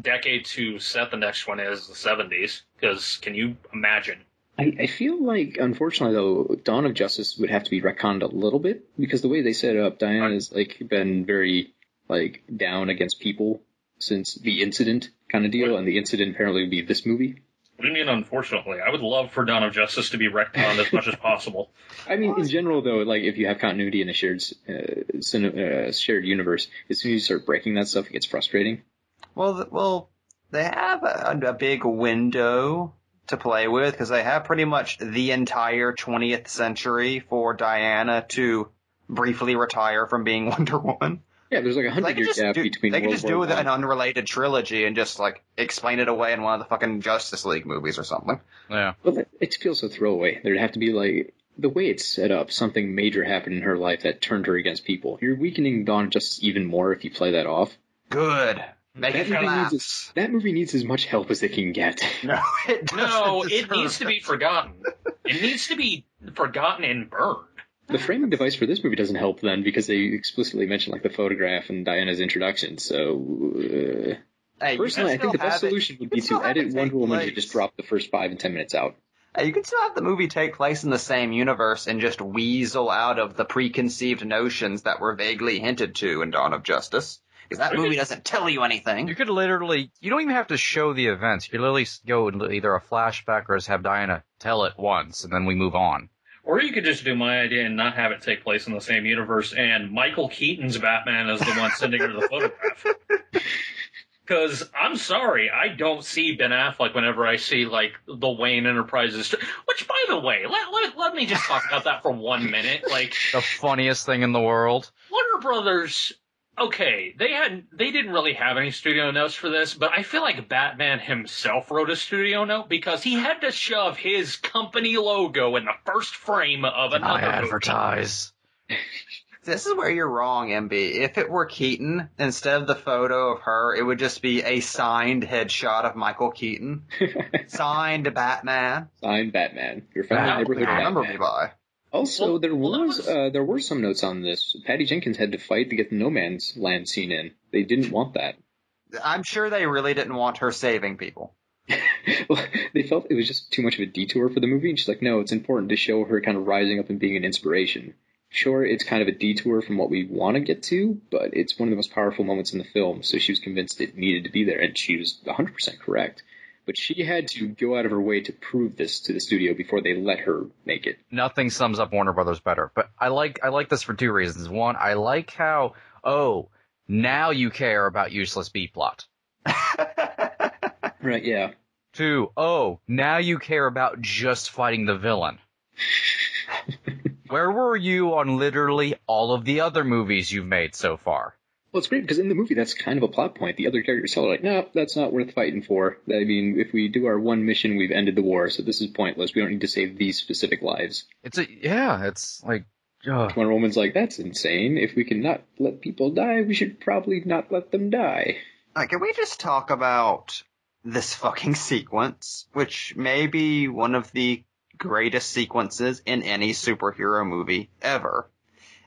decade to set the next one is the 70s because can you imagine I, I feel like, unfortunately, though, Dawn of Justice would have to be retconned a little bit because the way they set it up, Diana's like been very like down against people since the incident kind of deal, and the incident apparently would be this movie. What do you mean unfortunately I would love for Dawn of Justice to be retconned as much as possible I mean, in general, though, like if you have continuity in a shared uh, cine- uh, shared universe, as soon as you start breaking that stuff, it gets frustrating. Well, th- well, they have a, a big window to play with because they have pretty much the entire 20th century for Diana to briefly retire from being Wonder Woman. Yeah, there's like a hundred could year just gap do, between they could just War do One. an unrelated trilogy and just like explain it away in one of the fucking Justice League movies or something. Yeah. Well, it- it feels so throwaway. There'd have to be like the way it's set up. Something major happened in her life that turned her against people. You're weakening Dawn just even more if you play that off. Good. Make That it movie, needs collapse. as, that movie needs as much help as it can get. No, it no it needs to be forgotten it needs to be forgotten and burned the framing device for this movie doesn't help then because they explicitly mention like the photograph and Diana's introduction. So uh, Hey, personally, I think the best have it- solution would be to edit take Wonder Woman to just drop the first five and ten minutes out. You can still have the movie take place in the same universe and just weasel out of the preconceived notions that were vaguely hinted to in Dawn of Justice. Because that movie doesn't tell you anything. You could literally, you don't even have to show the events. You could literally go into either a flashback or just have Diana tell it once and then we move on. Or you could just do my idea and not have it take place in the same universe, and Michael Keaton's Batman is the one sending her the photograph. Because I'm sorry, I don't see Ben Affleck whenever I see like the Wayne Enterprises. Which, by the way, let, let, let me just talk about that for one minute. Like The funniest thing in the world. Warner Brothers. Okay, they had they didn't really have any studio notes for this, but I feel like Batman himself wrote a studio note because he had to shove his company logo in the first frame of I another movie. advertise. This is where you're wrong, MB. If it were Keaton, instead of the photo of her, it would just be a signed headshot of Michael Keaton. signed Batman. Signed Batman. Your friendly Wow. neighborhood You remember Batman. me by. Also, Well, there was, was- uh, there were some notes on this. Patty Jenkins had to fight to get the No Man's Land scene in. They didn't want that. I'm sure they really didn't want her saving people. well, they felt it was just too much of a detour for the movie. And she's like, no, it's important to show her kind of rising up and being an inspiration. Sure, it's kind of a detour from what we want to get to, but it's one of the most powerful moments in the film. So she was convinced it needed to be there, and she was 100% correct. But she had to go out of her way to prove this to the studio before they let her make it. Nothing sums up Warner Brothers better. But I like, I like this for two reasons. One, I like how, oh, now you care about useless B plot. Right, yeah. Two, oh, now you care about just fighting the villain. Where were you on literally all of the other movies you've made so far? Well, it's great because in the movie that's kind of a plot point. The other characters tell her like, no, that's not worth fighting for. I mean, if we do our one mission, we've ended the war, so this is pointless. We don't need to save these specific lives. It's a yeah. It's like ugh. Wonder Woman's like, that's insane. If we can not let people die, we should probably not let them die. Like, can we just talk about this fucking sequence, which may be one of the greatest sequences in any superhero movie ever.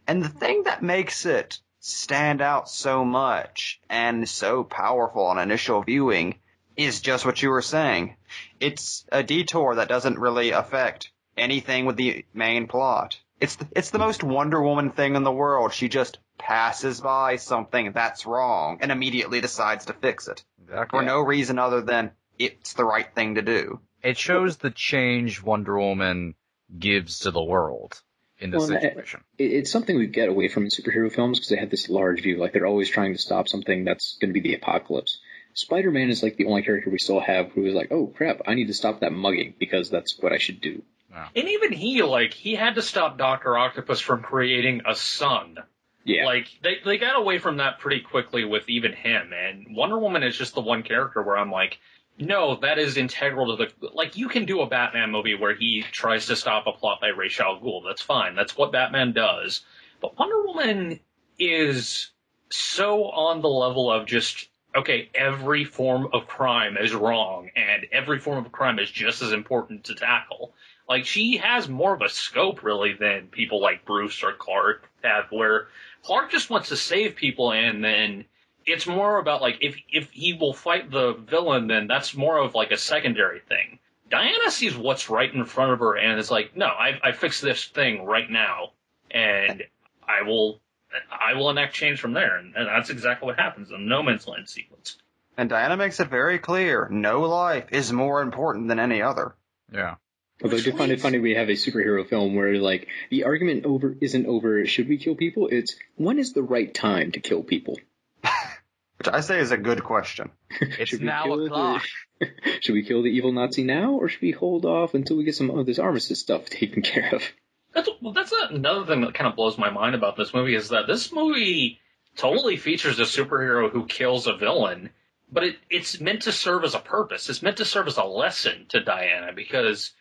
And the thing that makes it stand out so much and so powerful on initial viewing is just what you were saying. It's a detour that doesn't really affect anything with the main plot. It's the, it's the most Wonder Woman thing in the world. She just passes by something that's wrong and immediately decides to fix it for no reason other than it's the right thing to do. It shows the change Wonder Woman gives to the world in this Well, situation. It, it's something we get away from in superhero films because they have this large view. Like they're always trying to stop something that's going to be the apocalypse. Spider-Man is like the only character we still have who is like, oh crap, I need to stop that mugging because that's what I should do. And even he, like, he had to stop Doctor Octopus from creating a sun. Yeah. Like they they got away from that pretty quickly with even him. And Wonder Woman is just the one character where I'm like, no, that is integral to the like. You can do a Batman movie where he tries to stop a plot by Ra's al. That's fine. That's what Batman does. But Wonder Woman is so on the level of just okay, every form of crime is wrong, and every form of crime is just as important to tackle. Like she has more of a scope really than people like Bruce or Clark have, where Clark just wants to save people, and then it's more about like if if he will fight the villain, then that's more of like a secondary thing. Diana sees what's right in front of her, and is like, no, I I fix this thing right now, and I will I will enact change from there, and, and that's exactly what happens in the No Man's Land sequence. And Diana makes it very clear, no life is more important than any other. Yeah. Although I do find it funny we have a superhero film where like the argument over isn't over should we kill people? It's when is the right time to kill people? Which I say is a good question. It's Should we now kill o'clock. The, should we kill the evil Nazi now, or should we hold off until we get some of this armistice stuff taken care of? That's well, that's another thing that kind of blows my mind about this movie is that this movie totally features a superhero who kills a villain, but it, it's meant to serve as a purpose. It's meant to serve as a lesson to Diana because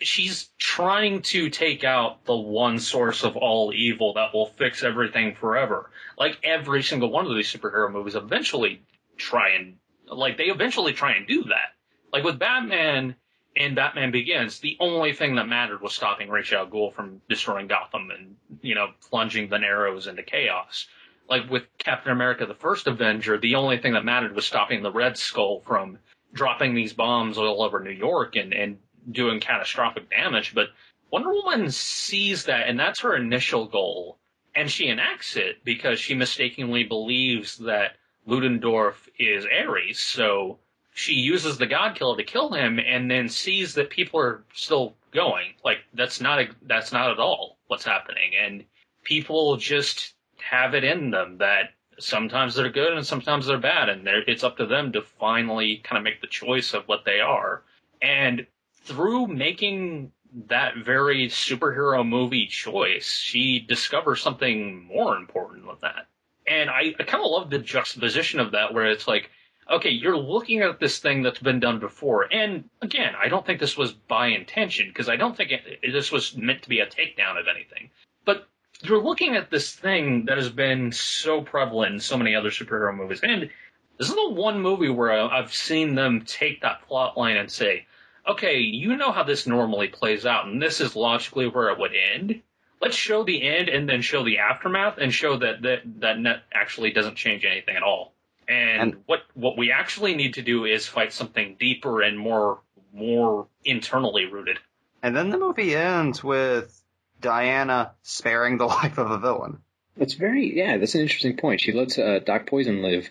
she's trying to take out the one source of all evil that will fix everything forever. Like every single one of these superhero movies eventually try and like they eventually try and do that. Like with Batman and Batman Begins, the only thing that mattered was stopping Ra's al from destroying Gotham and you know plunging the Narrows into chaos. Like with Captain America: The First Avenger, the only thing that mattered was stopping the Red Skull from dropping these bombs all over New York and and doing catastrophic damage. But Wonder Woman sees that, and that's her initial goal, and she enacts it because she mistakenly believes that Ludendorff is Ares. So she uses the God Killer to kill him, and then sees that people are still going. Like that's not a, that's not at all what's happening, and people just have it in them that sometimes they're good and sometimes they're bad, and they're, it's up to them to finally kind of make the choice of what they are. And through making that very superhero movie choice, she discovers something more important than that. And I, I kind of love the juxtaposition of that, where it's like, okay, you're looking at this thing that's been done before. And again, I don't think this was by intention, because I don't think it, this was meant to be a takedown of anything. But you're looking at this thing that has been so prevalent in so many other superhero movies. And this is the one movie where I've seen them take that plot line and say, okay, you know how this normally plays out, and this is logically where it would end. Let's show the end and then show the aftermath and show that that, that net actually doesn't change anything at all. And, And- what what we actually need to do is fight something deeper and more more internally rooted. And then the movie ends with Diana sparing the life of a villain. It's very yeah. That's an interesting point. She lets uh, Doc Poison live,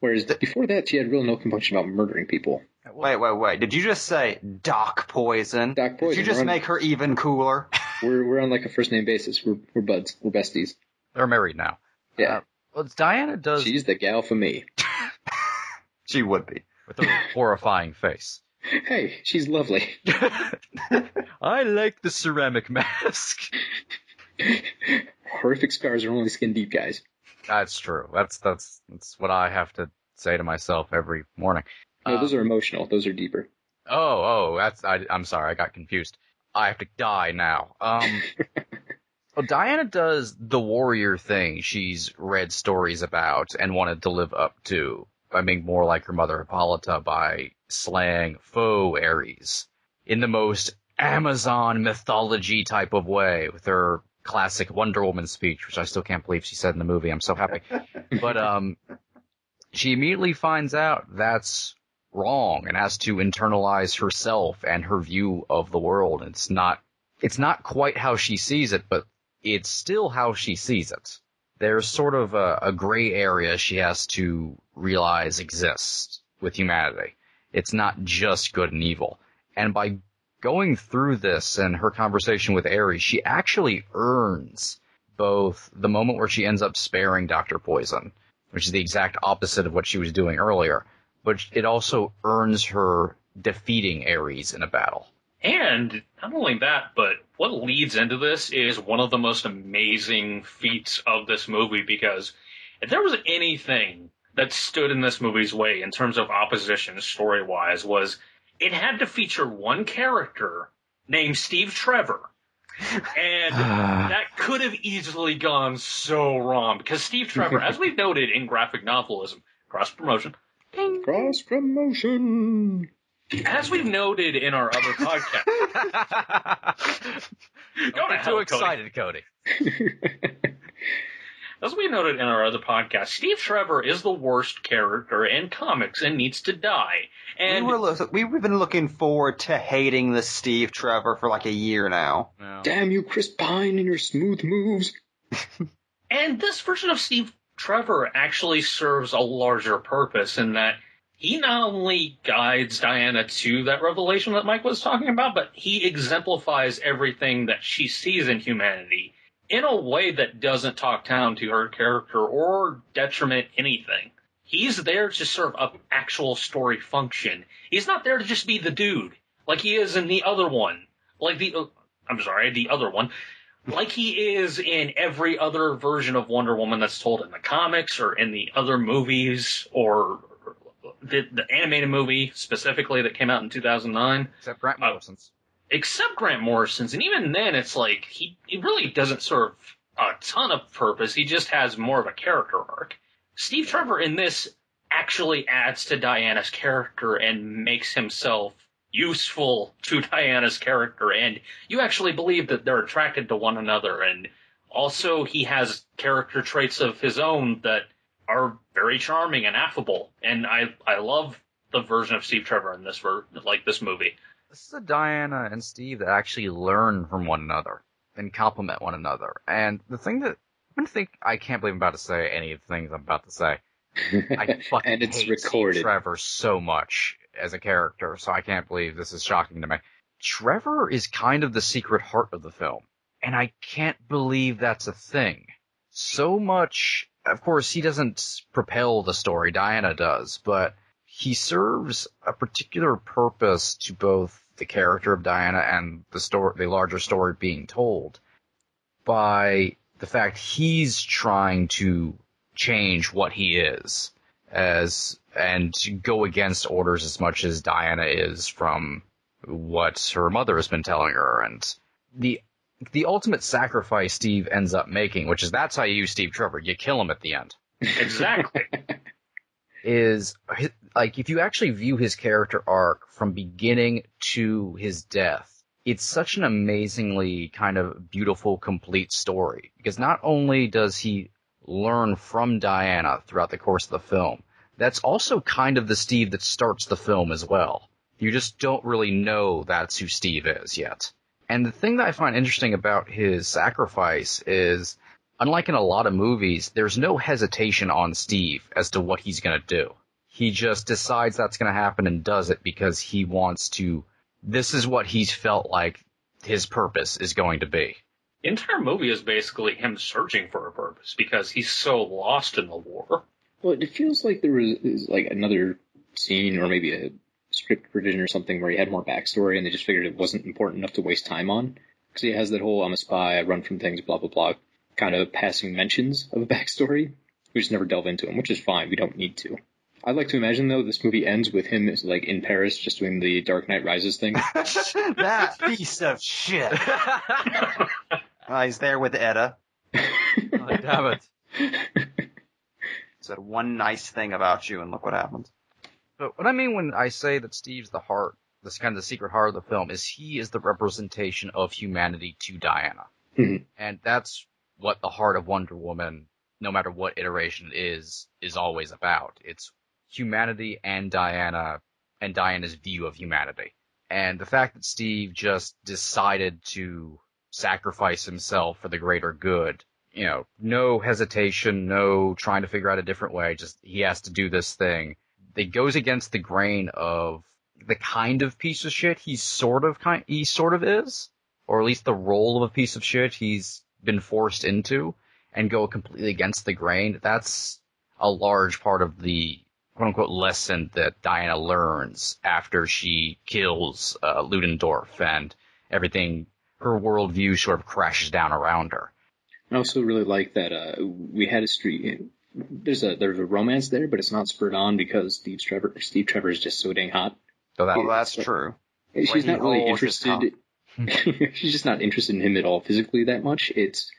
whereas before that she had real no compunction about murdering people. Wait, wait, wait. Did you just say Doc Poison? Doc Did you just on, make her even cooler? We're we're on like a first name basis. We're we're buds. We're besties. They're married now. Yeah, Uh, Well, Diana does she's the gal for me. she would be. with a horrifying face. Hey, she's lovely. I like the ceramic mask. Horrific scars are only skin deep, guys. That's true. That's that's that's what I have to say to myself every morning. No, those are emotional. Those are deeper. Oh, oh, that's I, I'm sorry, I got confused. I have to die now. Um, well, Diana does the warrior thing she's read stories about and wanted to live up to by being more like her mother Hippolyta by slaying faux Ares in the most Amazon mythology type of way with her classic Wonder Woman speech, which I still can't believe she said in the movie. I'm so happy. but um, she immediately finds out that's wrong and has to internalize herself and her view of the world. It's not, it's not quite how she sees it, but it's still how she sees it. There's sort of a, a gray area she has to realize exists with humanity. It's not just good and evil. And by going through this and her conversation with Ares, she actually earns both the moment where she ends up sparing Dr. Poison, which is the exact opposite of what she was doing earlier, but it also earns her defeating Ares in a battle. And not only that, but what leads into this is one of the most amazing feats of this movie because if there was anything that stood in this movie's way in terms of opposition story wise was it had to feature one character named Steve Trevor. And that could have easily gone so wrong because Steve Trevor, as we've noted in graphic novelism, cross promotion, Cross promotion. as we've noted in our other podcast, Don't hell, get too excited, Cody. As we noted in our other podcast, Steve Trevor is the worst character in comics and needs to die. And we were lo- we've been looking forward to hating the Steve Trevor for like a year now. Damn you, Chris Pine, and your smooth moves. and this version of Steve Trevor actually serves a larger purpose in that he not only guides Diana to that revelation that Mike was talking about, but he exemplifies everything that she sees in humanity in a way that doesn't talk down to her character or detriment anything. He's there to serve a actual story function. He's not there to just be the dude like he is in the other one. Like the, uh, I'm sorry, the other one. Like he is in every other version of Wonder Woman that's told in the comics or in the other movies or the, the animated movie specifically that came out in 2009 Except Grant uh, Morrison's. except Grant Morrison's, and even then, it's like he, he really doesn't serve a ton of purpose. He just has more of a character arc. Steve Trevor in this actually adds to Diana's character and makes himself useful to Diana's character, and you actually believe that they're attracted to one another. And also, he has character traits of his own that are very charming and affable. And I I love the version of Steve Trevor in this ver- like this movie. This is a Diana and Steve that actually learn from one another and complement one another. And the thing that I'm gonna think I can't believe I'm about to say any of the things I'm about to say. I fucking and it's hate recorded. Steve Trevor so much as a character, so I can't believe this is shocking to me. Trevor is kind of the secret heart of the film, and I can't believe that's a thing. So much, of course, he doesn't propel the story, Diana does, but he serves a particular purpose to both the character of Diana and the story, the larger story being told by the fact he's trying to change what he is as and go against orders as much as Diana is from what her mother has been telling her and the the ultimate sacrifice Steve ends up making, which is that's how you use Steve Trevor. You kill him at the end. Exactly. is like if you actually view his character arc from beginning to his death, it's such an amazingly kind of beautiful, complete story. Because not only does he learn from Diana throughout the course of the film, that's also kind of the Steve that starts the film as well. You just don't really know that's who Steve is yet. And the thing that I find interesting about his sacrifice is unlike in a lot of movies, there's no hesitation on Steve as to what he's going to do. He just decides that's going to happen and does it because he wants to. This is what he's felt like his purpose is going to be. The entire movie is basically him searching for a purpose because he's so lost in the war. Well, it feels like there was like another scene or maybe a script revision or something where he had more backstory and they just figured it wasn't important enough to waste time on. because he has that whole "I'm a spy, I run from things," blah blah blah, kind of passing mentions of a backstory. We just never delve into him, which is fine. We don't need to. I'd like to imagine though this movie ends with him like in Paris, just doing the Dark Knight Rises thing. that piece of shit. Uh, he's there with Etta. Oh, damn it. Said one nice thing about you, and look what happens. But what I mean when I say that Steve's the heart, this kind of the secret heart of the film, is he is the representation of humanity to Diana. Mhm. And that's what the heart of Wonder Woman, no matter what iteration it is, is always about. It's humanity and Diana, and Diana's view of humanity. And the fact that Steve just decided to sacrifice himself for the greater good, you know, no hesitation, no trying to figure out a different way, just he has to do this thing. It goes against the grain of the kind of piece of shit he sort of kind he sort of is, or at least the role of a piece of shit he's been forced into, and go completely against the grain. That's a large part of the quote unquote lesson that Diana learns after she kills uh, Ludendorff and everything. Her worldview sort of crashes down around her. I also really like that uh, we had a street. There's a there's a romance there, but it's not spurred on because Steve Trevor Steve Trevor is just so dang hot. So that Well, that's true. She's When not really interested. she's just not interested in him at all physically that much. It's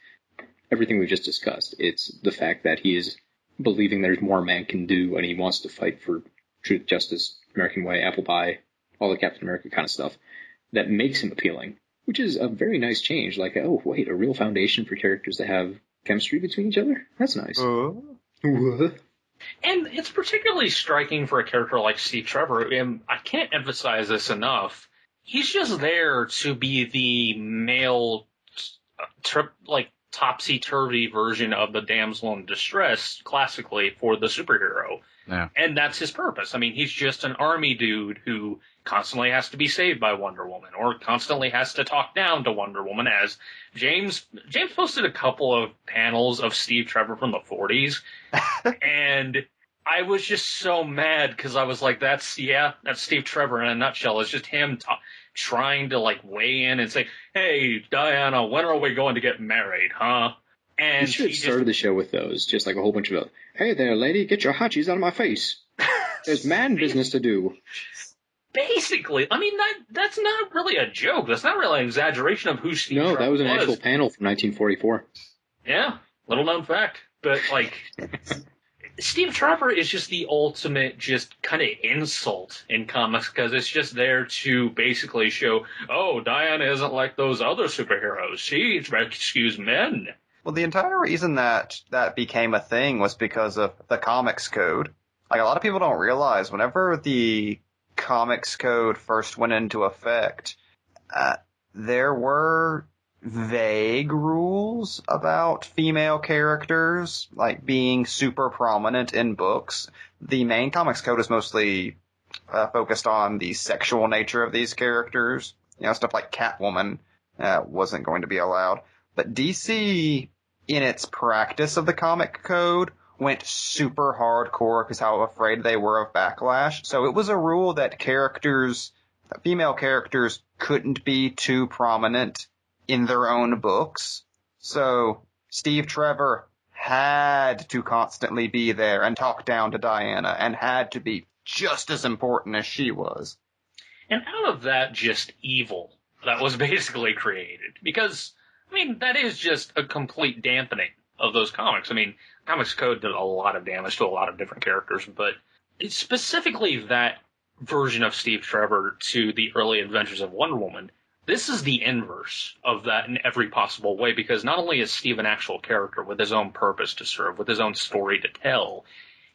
everything we've just discussed. It's the fact that he is believing there's more a man can do, and he wants to fight for truth, justice, American way, apple pie, all the Captain America kind of stuff that makes him appealing. Which is a very nice change. Like, oh wait, a real foundation for characters to have chemistry between each other. That's nice. What? And it's particularly striking for a character like Steve Trevor, and I can't emphasize this enough. He's just there to be the male, uh, tri- like topsy turvy version of the damsel in distress, classically for the superhero. Yeah. And that's his purpose. I mean, he's just an army dude who constantly has to be saved by Wonder Woman, or constantly has to talk down to Wonder Woman. As James James posted a couple of panels of Steve Trevor from the 40s, and I was just so mad because I was like, "That's yeah, that's Steve Trevor in a nutshell. It's just him trying to like weigh in and say, "Hey, Diana, when are we going to get married, huh?" And should he have just started the show with those, just like a whole bunch of, hey there, lady, get your hotchies out of my face. There's man business to do. Basically, I mean that that's not really a joke. That's not really an exaggeration of who Steve No, Trevor that was an was. actual panel from 1944. Yeah, little known fact. But like, Steve Trevor is just the ultimate, just kind of insult in comics because it's just there to basically show, oh, Diana isn't like those other superheroes. She rescues men. Well, the entire reason that that became a thing was because of the comics code. Like a lot of people don't realize, whenever the comics code first went into effect, uh, there were vague rules about female characters, like being super prominent in books. The main comics code is mostly uh, focused on the sexual nature of these characters. You know, stuff like Catwoman uh, wasn't going to be allowed. But DC, in its practice of the comic code, went super hardcore because how afraid they were of backlash. So it was a rule that characters, female characters couldn't be too prominent in their own books. So Steve Trevor had to constantly be there and talk down to Diana and had to be just as important as she was. And out of that, just evil that was basically created. Because, I mean, that is just a complete dampening of those comics. I mean, Comics Code did a lot of damage to a lot of different characters, but specifically that version of Steve Trevor to the early adventures of Wonder Woman. This is the inverse of that in every possible way because not only is Steve an actual character with his own purpose to serve, with his own story to tell,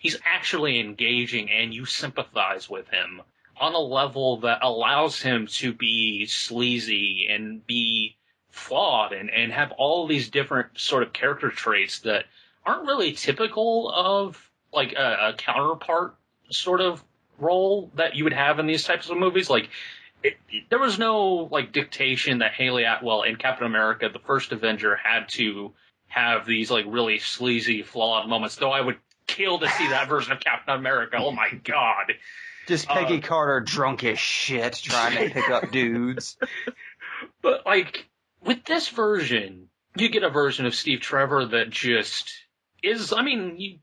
he's actually engaging and you sympathize with him on a level that allows him to be sleazy and be flawed and, and have all these different sort of character traits that aren't really typical of like a, a counterpart sort of role that you would have in these types of movies. Like it, there was no like dictation that Hayley Atwell in Captain America, the first Avenger, had to have these like really sleazy, flawed moments. Though I would kill to see that version of Captain America. Oh my god! Just Uh, Peggy Carter drunk as shit trying to pick up dudes. But like with this version, you get a version of Steve Trevor that just is. I mean, you,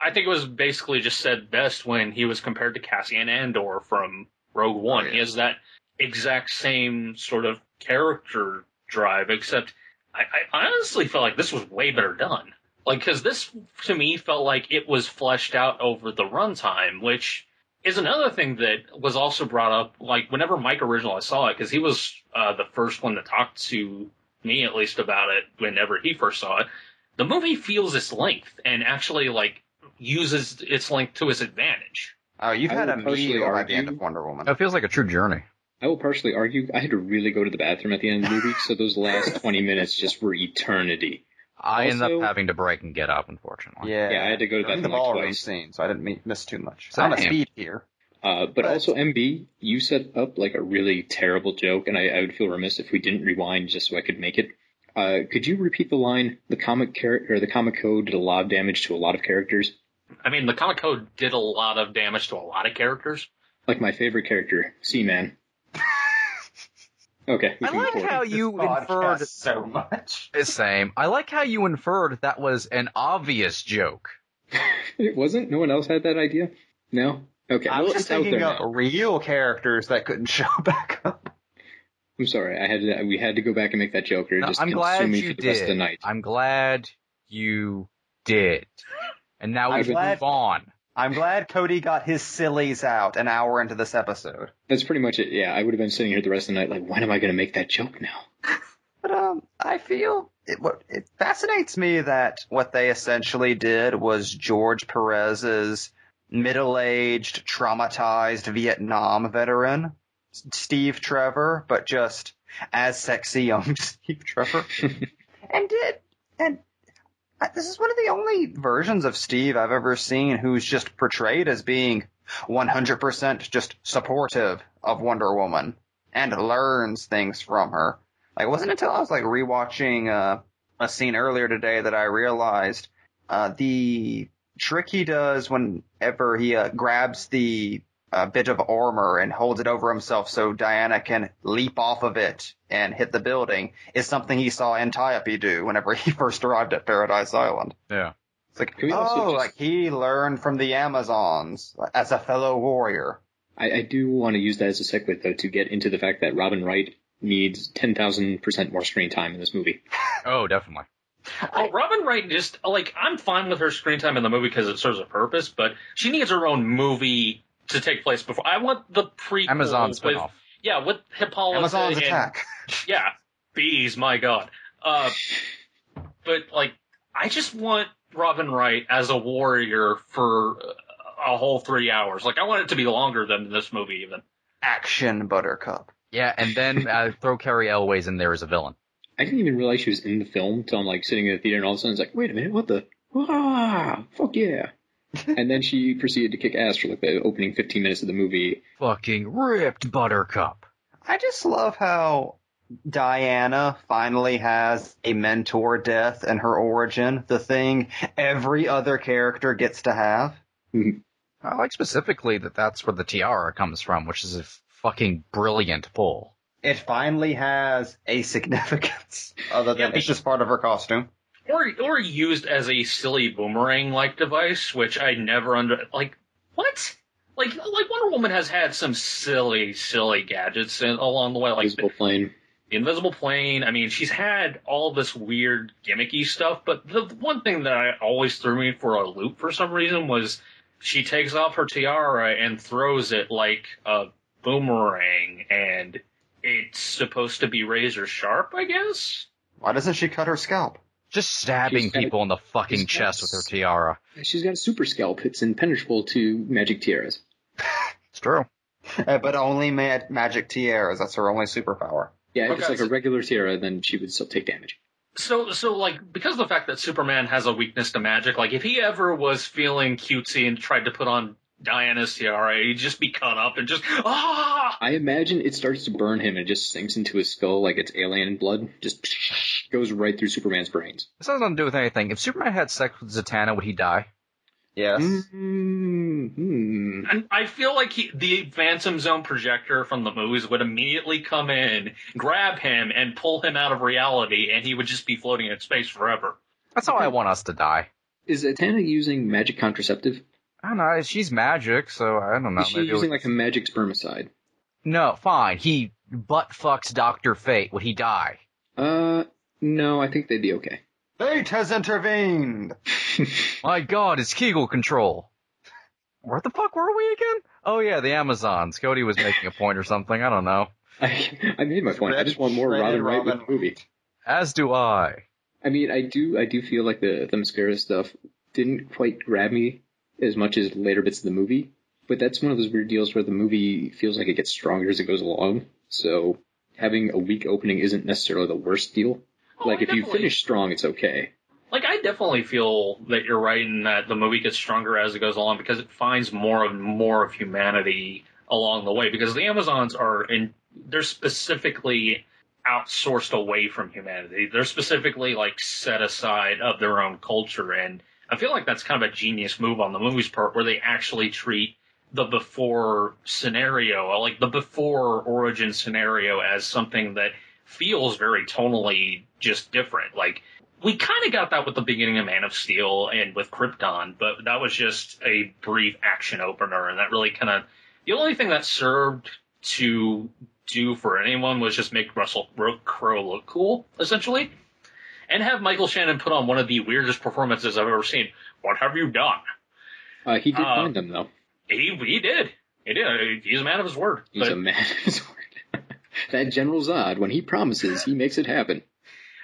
I think it was basically just said best when he was compared to Cassian Andor from Rogue One. Oh, yeah. He has that exact same sort of character drive, except I, I honestly felt like this was way better done. Like, because this to me felt like it was fleshed out over the runtime, which is another thing that was also brought up. Like, whenever Mike originally saw it, because he was uh, the first one to talk to me at least about it whenever he first saw it. The movie feels its length and actually like uses its length to its advantage. Oh, you've I had a would partially meal the end of Wonder Woman. It feels like a true journey. I will partially argue I had to really go to the bathroom at the end of the movie, so those last 20 minutes just were eternity. I ended Also- up having to break and get up, unfortunately. Yeah, Yeah, I had to go to the During the bathroom like twice. scene, so I didn't miss too much. So I'm a speed here. Uh, but But- also, MB, you set up like a really terrible joke, and I, I would feel remiss if we didn't rewind just so I could make it. Uh, could you repeat the line? The comic character, or the comic code did a lot of damage to a lot of characters. I mean, the comic code did a lot of damage to a lot of characters. Like my favorite character, Seaman. Okay, I can like forward. how you Podcast inferred so much. the same. I like how you inferred that was an obvious joke. It wasn't. No one else had that idea. No. Okay. I well, was just it's out thinking there of now. real characters that couldn't show back up. I'm sorry. I had to. We had to go back and make that joke. Or No, just I'm glad me you for the rest of the did. night. I'm glad you did. And now we I'm can glad- move on. I'm glad Cody got his sillies out an hour into this episode. That's pretty much it. Yeah, I would have been sitting here the rest of the night like, when am I going to make that joke now? But um, I feel it, what it fascinates me that what they essentially did was George Perez's middle-aged, traumatized Vietnam veteran, S- Steve Trevor, but just as sexy young Steve Trevor, and did and. I- This is one of the only versions of Steve I've ever seen who's just portrayed as being 100% just supportive of Wonder Woman and learns things from her. Like, it wasn't until I was like rewatching uh, a scene earlier today that I realized uh, the trick he does whenever he uh, grabs the uh, bit of armor and holds it over himself so Diana can leap off of it and hit the building is something he saw Antiope do whenever he first arrived at Paradise Island. Yeah. It's like, Can we also oh, just- like he learned from the Amazons as a fellow warrior. I, I do want to use that as a segue though to get into the fact that Robin Wright needs 10,000% more screen time in this movie. Oh, definitely. Oh, Robin Wright just like I'm fine with her screen time in the movie because it serves a purpose, but she needs her own movie to take place before. I want the prequel Amazon with spinoff. yeah with Hippolyta Amazon's and attack. yeah bees. My God, uh, but like I just want Robin Wright as a warrior for a whole three hours. Like I want it to be longer than this movie even. Action Buttercup. Yeah, and then uh, throw Cary Elwes in there as a villain. I didn't even realize she was in the film until I'm like sitting in the theater and all of a sudden it's like, wait a minute, what the? Ah, fuck yeah. And then she proceeded to kick ass for like the opening 15 minutes of the movie. Fucking ripped Buttercup. I just love how Diana finally has a mentor death and her origin, the thing every other character gets to have. Mm-hmm. I like specifically that that's where the tiara comes from, which is a fucking brilliant pull. It finally has a significance other than Yeah, it's just part of her costume. Or or used as a silly boomerang like device, which I never under like what. Like, like Wonder Woman has had some silly, silly gadgets in, along the way, like Invisible plane. the invisible plane. I mean, she's had all this weird gimmicky stuff, but the one thing that I always threw me for a loop for some reason was she takes off her tiara and throws it like a boomerang, and it's supposed to be razor sharp, I guess. Why doesn't she cut her scalp? Just stabbing She's a- people in the fucking she's got chest with her tiara. She's got a super scalp. It's impenetrable to magic tiaras. It's true. Uh, but only ma- magic tiaras. That's her only superpower. Yeah, if Okay, it's like so- a regular tiara, then she would still take damage. So, so like because of the fact that Superman has a weakness to magic, like if he ever was feeling cutesy and tried to put on Diana's tiara, he'd just be cut up and just ah. I imagine it starts to burn him and it just sinks into his skull like it's alien blood. Just goes right through Superman's brains. This has nothing to do with anything. If Superman had sex with Zatanna, would he die? Yes. Mm-hmm. And I feel like he, the Phantom Zone projector from the movies would immediately come in, grab him, and pull him out of reality, and he would just be floating in space forever. That's how I want us to die. Is Zatanna using magic contraceptive? I don't know. She's magic, so I don't know. Is she maybe it using was- like a magic spermicide? No, fine. He butt fucks Doctor Fate. Would he die? Uh, no, I think they'd be okay. Fate has intervened. My God, it's Kegel control. Where the fuck were we again? Oh yeah, the Amazons. Cody was making a point or something. I don't know. I, I made my point. I just want more Robin Wright with the movie. As do I. I mean, I do, I do feel like the Themyscira stuff didn't quite grab me as much as later bits of the movie. But that's one of those weird deals where the movie feels like it gets stronger as it goes along. So having a weak opening isn't necessarily the worst deal. Oh, like I if you finish strong, it's okay. Like I definitely feel that you're right in that the movie gets stronger as it goes along because it finds more and more of humanity along the way. Because the Amazons are in, they're specifically outsourced away from humanity. They're specifically like set aside of their own culture, and I feel like that's kind of a genius move on the movie's part, where they actually treat the before scenario, uh, like the before origin scenario, as something that feels very tonally just different. Like we kind of got that with the beginning of Man of Steel and with Krypton, but that was just a brief action opener, and that really kind of the only thing that served to do for anyone was just make Russell Crowe look cool, essentially, and have Michael Shannon put on one of the weirdest performances I've ever seen. What have you done? Uh, he did Uh, find them though. He he did. He did. He's a man of his word. He's But- a man of his word. that General Zod, when he promises, he makes it happen.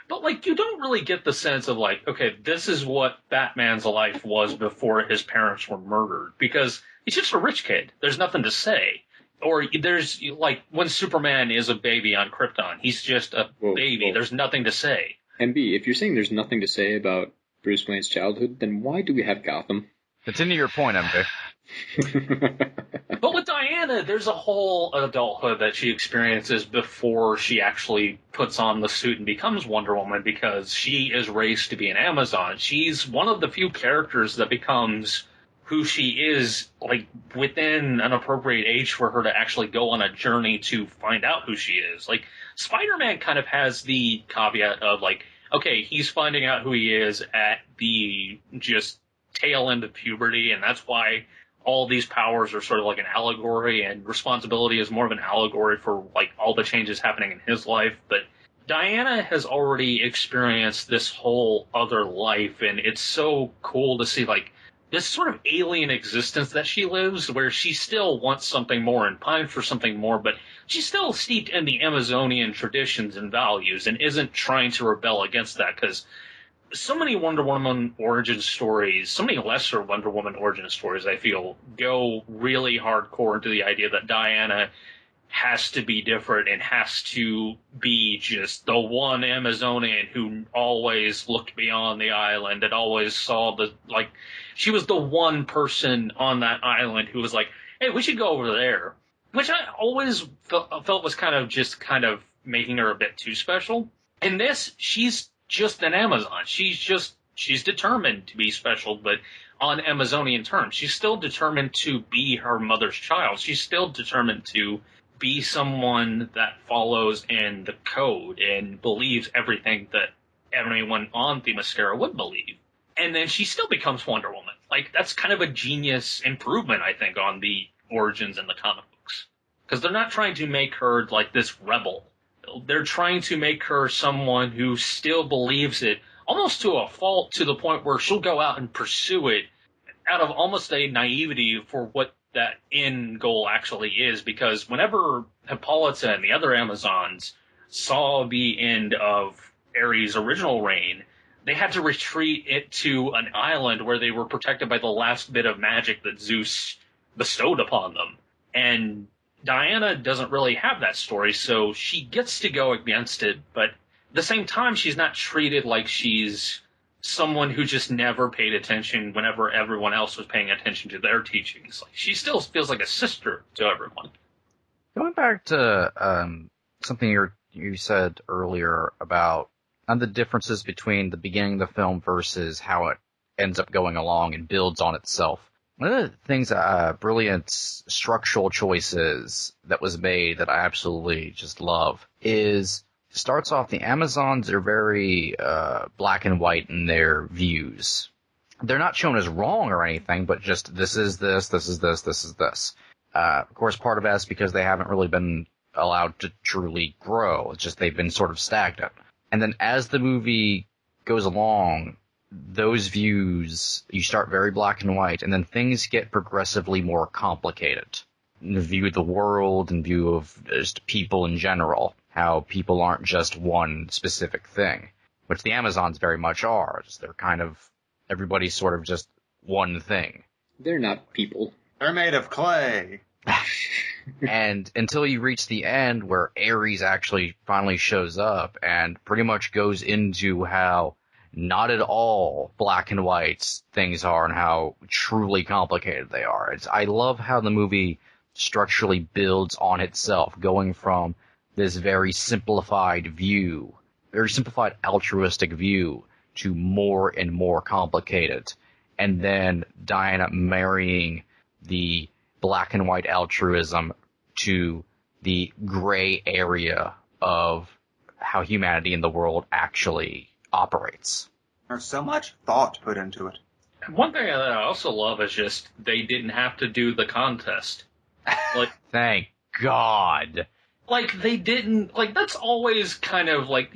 But like, you don't really get the sense of like, okay, this is what Batman's life was before his parents were murdered, because he's just a rich kid. There's nothing to say. Or there's like when Superman is a baby on Krypton, he's just a Whoa, baby. whoa. There's nothing to say. And B, if you're saying there's nothing to say about Bruce Wayne's childhood, then why do we have Gotham? Continue your point, MJ. But with Diana, there's a whole adulthood that she experiences before she actually puts on the suit and becomes Wonder Woman because she is raised to be an Amazon. She's one of the few characters that becomes who she is, like, within an appropriate age for her to actually go on a journey to find out who she is. Like, Spider-Man kind of has the caveat of, like, okay, he's finding out who he is at the just tail end of puberty, and that's why all these powers are sort of like an allegory and responsibility is more of an allegory for like all the changes happening in his life. But Diana has already experienced this whole other life and it's so cool to see like this sort of alien existence that she lives where she still wants something more and pines for something more, but she's still steeped in the Amazonian traditions and values and isn't trying to rebel against that because so many Wonder Woman origin stories, so many lesser Wonder Woman origin stories, I feel, go really hardcore into the idea that Diana has to be different and has to be just the one Amazonian who always looked beyond the island and always saw the, like, she was the one person on that island who was like, hey, we should go over there. Which I always felt, was kind of just kind of making her a bit too special. In this, she's just an Amazon. She's just she's determined to be special, but on Amazonian terms. She's still determined to be her mother's child. She's still determined to be someone that follows in the code and believes everything that everyone on Themyscira would believe. And then she still becomes Wonder Woman. Like that's kind of a genius improvement, I think, on the origins in the comic books. Because they're not trying to make her like this rebel they're trying to make her someone who still believes it almost to a fault to the point where she'll go out and pursue it out of almost a naivety for what that end goal actually is because whenever Hippolyta and the other Amazons saw the end of Ares' original reign, they had to retreat it to an island where they were protected by the last bit of magic that Zeus bestowed upon them. And Diana doesn't really have that story, so she gets to go against it, but at the same time, she's not treated like she's someone who just never paid attention whenever everyone else was paying attention to their teachings. Like, she still feels like a sister to everyone. Going back to um, something you you said earlier about uh, the differences between the beginning of the film versus how it ends up going along and builds on itself. One of the things, uh, brilliant structural choices that was made that I absolutely just love is starts off the Amazons are very uh, black and white in their views. They're not shown as wrong or anything, but just this is this, this is this, this is this. Uh, of course, part of that's because they haven't really been allowed to truly grow. It's just they've been sort of stagnant. And then as the movie goes along, those views, you start very black and white, and then things get progressively more complicated. In view of the world, in view of just people in general, how people aren't just one specific thing, which the Amazons very much are. They're kind of, everybody's sort of just one thing. They're not people. They're made of clay. and until you reach the end where Ares actually finally shows up and pretty much goes into how not at all black and white things are and how truly complicated they are. It's, I love how the movie structurally builds on itself, going from this very simplified view, very simplified altruistic view to more and more complicated. And then Diana marrying the black and white altruism to the gray area of how humanity in the world actually operates. There's so much thought put into it. One thing that I also love is just they didn't have to do the contest. Like, Thank God. Like they didn't like that's always kind of like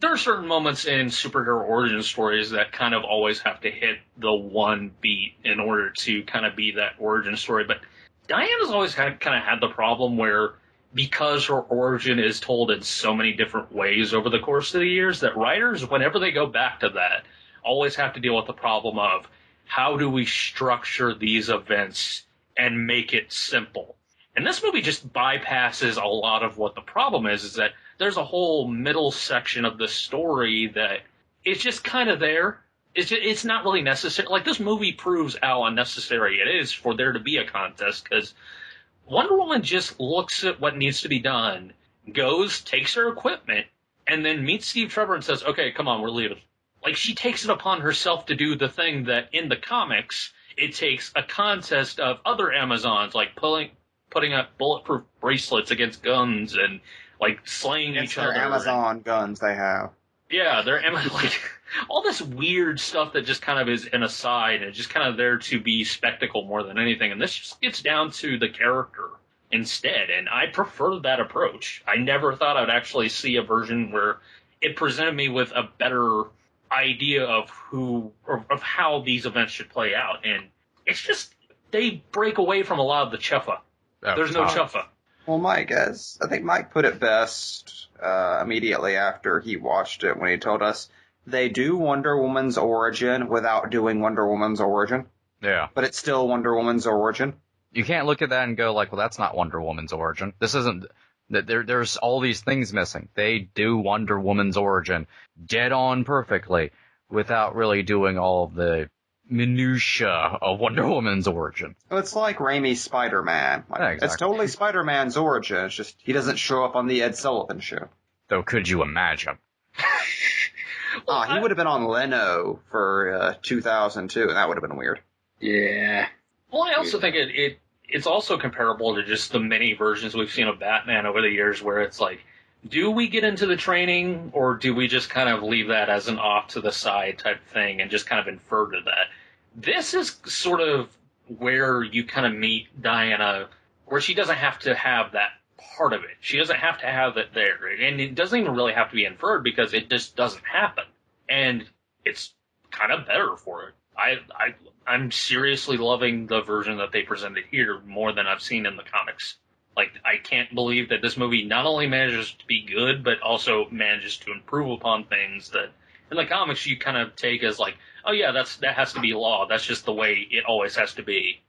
there are certain moments in superhero origin stories that kind of always have to hit the one beat in order to kind of be that origin story but diana's always had kind of had the problem where because her origin is told in so many different ways over the course of the years that writers whenever they go back to that always have to deal with the problem of how do we structure these events and make it simple and this movie just bypasses a lot of what the problem is, is that there's a whole middle section of the story that is just kind of there. It's just, it's not really necessary. Like this movie proves how unnecessary it is for there to be a contest because Wonder Woman just looks at what needs to be done, goes, takes her equipment, and then meets Steve Trevor and says, "Okay, come on, we're leaving." Like she takes it upon herself to do the thing that in the comics it takes a contest of other Amazons like pulling putting up bulletproof bracelets against guns and like slaying It's each other. Amazon guns they have. Yeah, they're like all this weird stuff that just kind of is an aside and just kind of there to be spectacle more than anything. And this just gets down to the character instead. And I prefer that approach. I never thought I'd actually see a version where it presented me with a better idea of who or of how these events should play out. And it's just they break away from a lot of the chuffa. Oh, There's no Tom. chuffa. Well, Mike, as I think Mike put it best uh, immediately after he watched it when he told us they do Wonder Woman's origin without doing Wonder Woman's origin, Yeah. but it's still Wonder Woman's origin. You can't look at that and go like, well, that's not Wonder Woman's origin. This isn't, that there, there's all these things missing. They do Wonder Woman's origin dead on perfectly without really doing all of the minutia of Wonder Woman's origin. It's like Raimi's Spider-Man. Like, Yeah, It's totally Spider-Man's origin. It's just he doesn't show up on the Ed Sullivan show. Though could you imagine? Ah, he would have been on Leno for uh, 2002, and that would have been weird. Yeah. Well, I also think it, it it's also comparable to just the many versions we've seen of Batman over the years, where it's like, do we get into the training, or do we just kind of leave that as an off to the side type thing and just kind of infer to that? This is sort of where you kind of meet Diana, where she doesn't have to have that part of it. She doesn't have to have it there, and it doesn't even really have to be inferred because it just doesn't happen, and it's kind of better for it. I, I, I'm seriously loving the version that they presented here more than I've seen in the comics. Like, I can't believe that this movie not only manages to be good, but also manages to improve upon things that in the comics you kind of take as like, oh yeah, that's that has to be law. That's just the way it always has to be.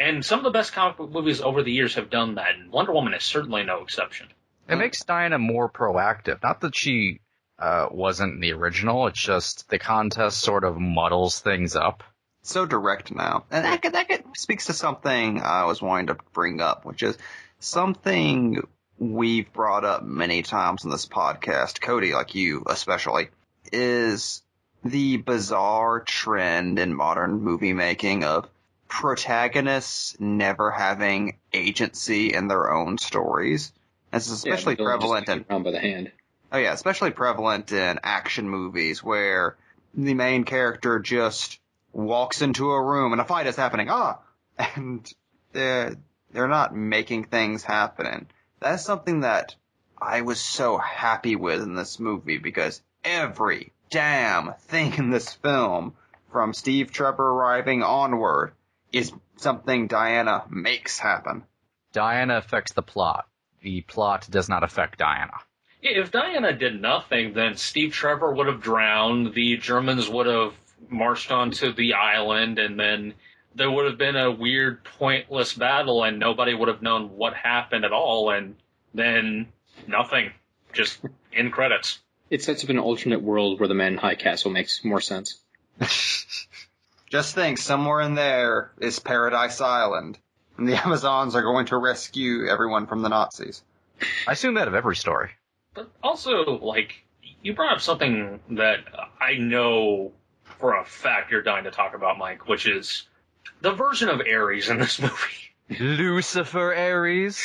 And some of the best comic book movies over the years have done that, and Wonder Woman is certainly no exception. It makes Diana more proactive. Not that she uh, wasn't in the original. It's just the contest sort of muddles things up. So direct now. And that, that, that speaks to something I was wanting to bring up, which is something we've brought up many times in this podcast, Cody, like you especially, is the bizarre trend in modern movie making of protagonists never having agency in their own stories. It's especially Yeah, the villain just prevalent in by the hand. Oh yeah, especially prevalent in action movies where the main character just walks into a room and a fight is happening. Ah, and they're they're not making things happen. That's something that I was so happy with in this movie because every damn thing in this film, from Steve Trevor arriving onward, is something Diana makes happen. Diana affects the plot. The plot does not affect Diana. If Diana did nothing, then Steve Trevor would have drowned. The Germans would have marched onto the island, and then there would have been a weird, pointless battle, and nobody would have known what happened at all. And then nothing, just in credits. It sets up an alternate world where the Man in High Castle makes more sense. Just think, somewhere in there is Paradise Island, and the Amazons are going to rescue everyone from the Nazis. I assume that of every story. But also, like, you brought up something that I know for a fact you're dying to talk about, Mike, which is the version of Ares in this movie. Lucifer Ares.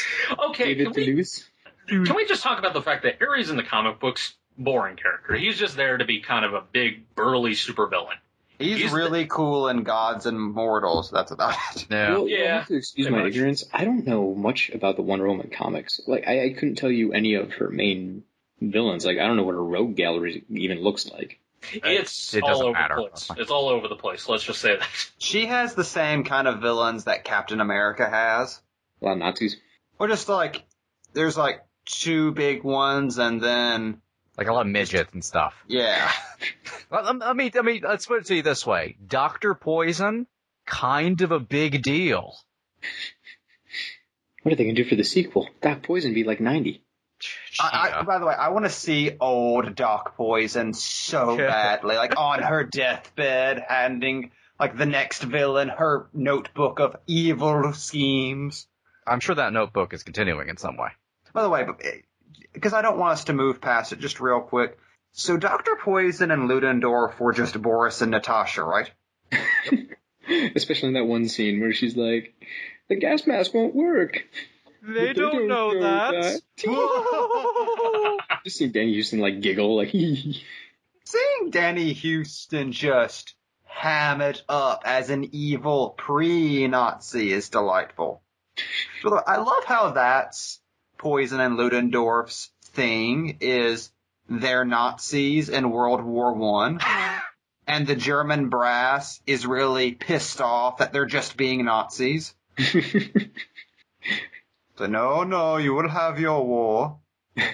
Okay, David can we, can we just talk about the fact that Ares in the comic books, boring character. He's just there to be kind of a big, burly supervillain. He's, He's really cool in Gods and Mortals. That's about it. Yeah. Well, Yeah, have to excuse my much. ignorance. I don't know much about the Wonder Woman comics. Like, I, I couldn't tell you any of her main villains. Like, I don't know what her rogue gallery even looks like. It's it all over matter. the place. It's all over the place. Let's just say that. She has the same kind of villains that Captain America has. A lot of Nazis. Or just like, there's like two big ones and then, Like a lot of midgets and stuff. yeah. Well, let let me, I mean, let's put it to you this way. Dr. Poison, kind of a big deal. What are they gonna do for the sequel? Doc Poison be like 90. I, I, by the way, I want to see old Doc Poison so Yeah. badly, like on her deathbed, handing like the next villain her notebook of evil schemes. I'm sure that notebook is continuing in some way. By the way, because eh, I don't want us to move past it, just real quick. So Doctor Poison and Ludendorff were just Boris and Natasha, right? Especially in that one scene where she's like, the gas mask won't work. They don't know that. Just seeing Danny Huston like giggle, like, Seeing Danny Huston just ham it up as an evil pre-Nazi is delightful. So I love how that's Poison and Ludendorff's thing is they're Nazis in World War One. And the German brass is really pissed off that they're just being Nazis. So no, no, you will have your war.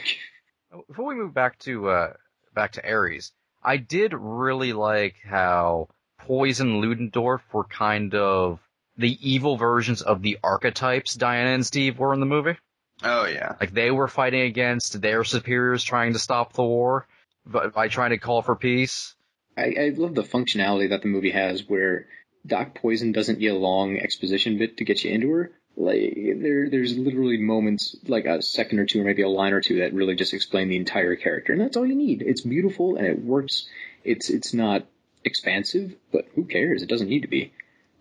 Before we move back to uh, back to Ares, I did really like how Poison Ludendorff were kind of the evil versions of the archetypes Diana and Steve were in the movie. Oh yeah. Like they were fighting against their superiors trying to stop the war by, by trying to call for peace. I, I love the functionality that the movie has where Doc Poison doesn't get a long exposition bit to get you into her. Like there, there's literally moments, like a second or two, or maybe a line or two, that really just explain the entire character, and that's all you need. It's beautiful and it works. It's it's not expansive, but who cares? It doesn't need to be.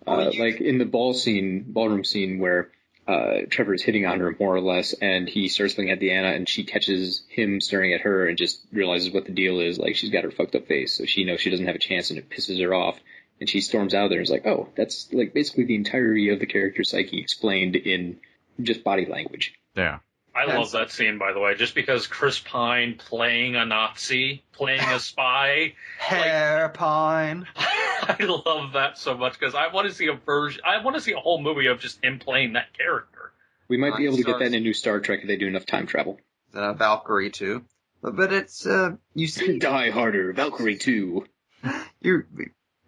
Uh, like in the ball scene, ballroom scene where uh, Trevor is hitting on her more or less, and he starts looking at Diana, and she catches him staring at her, and just realizes what the deal is. Like she's got her fucked up face, so she knows she doesn't have a chance, and it pisses her off. And she storms out of there and is like, "Oh, that's like basically the entirety of the character psyche explained in just body language." Yeah. I That's- love that scene, by the way, just because Chris Pine playing a Nazi, playing a spy. Herr Pine. I love that so much because I want to see a version. I want to see a whole movie of just him playing that character. We might be Nice able to get that in a new Star Trek if they do enough time travel. uh, Valkyrie too. But, but it's uh, you see, Die Harder, Valkyrie 2. you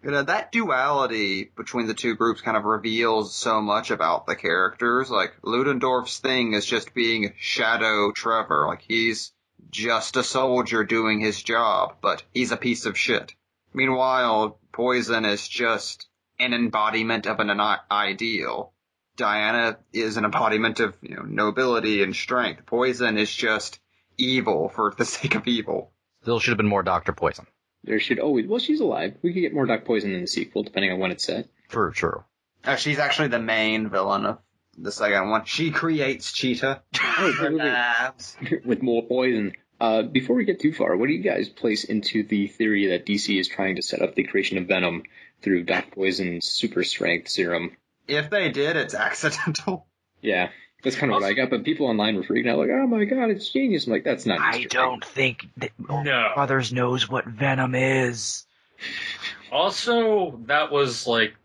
you know that duality between the two groups kind of reveals so much about the characters. Like Ludendorff's thing is just being Shadow Trevor. Like he's just a soldier doing his job, but he's a piece of shit. Meanwhile, Poison is just an embodiment of an ideal. Diana is an embodiment of you know nobility and strength. Poison is just evil for the sake of evil. Still should have been more Dr. Poison. There should always. Well, she's alive. We could get more Doc Poison in the sequel, depending on when it's set. True, true. Oh, she's actually the main villain of the second one. She creates Cheetah. Oh, totally. With more poison. Uh, before we get too far, what do you guys place into the theory that DC is trying to set up the creation of Venom through Doc Poison's super strength serum? If they did, it's accidental. Yeah, that's kind of what I got. But people online were freaking out, like, "Oh my god, it's genius!" I'm like, "That's not." I Easter don't think that No. Brothers knows what Venom is. Also, that was like,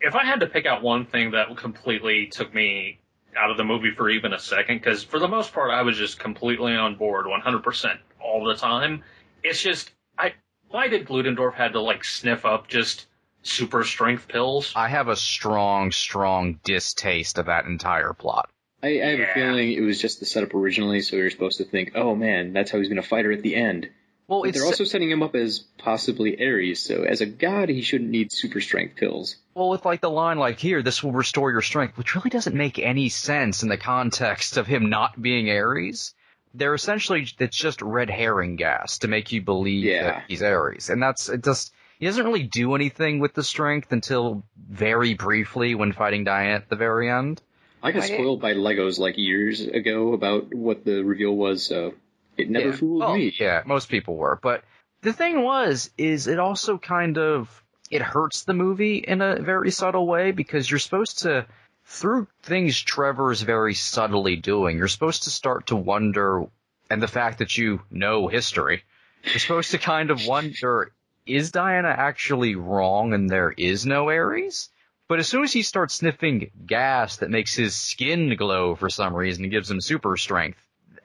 if I had to pick out one thing that completely took me out of the movie for even a second, because for the most part I was just completely on board 100% all the time. It's just, I why did Ludendorff had to like sniff up just super strength pills? I have a strong, strong distaste of that entire plot. I, I have Yeah. a feeling it was just the setup originally, so you're supposed to think, "Oh man, that's how he's going to fight her at the end." Well, they're also setting him up as possibly Ares, so as a god, he shouldn't need super strength pills. well with like the line like here, this will restore your strength, which really doesn't make any sense in the context of him not being Ares. They're essentially it's just red herring gas to make you believe Yeah. that he's Ares, and that's it. Just he doesn't really do anything with the strength until very briefly when fighting Diane at the very end. I got spoiled by Legos like years ago about what the reveal was, so it never yeah. fooled Well, me. Yeah, most people were. But the thing was, is it also kind of it hurts the movie in a very subtle way because you're supposed to through things Trevor's very subtly doing, you're supposed to start to wonder and the fact that you know history, you're supposed to kind of wonder is Diana actually wrong and there is no Ares? But as soon as he starts sniffing gas that makes his skin glow for some reason and gives him super strength,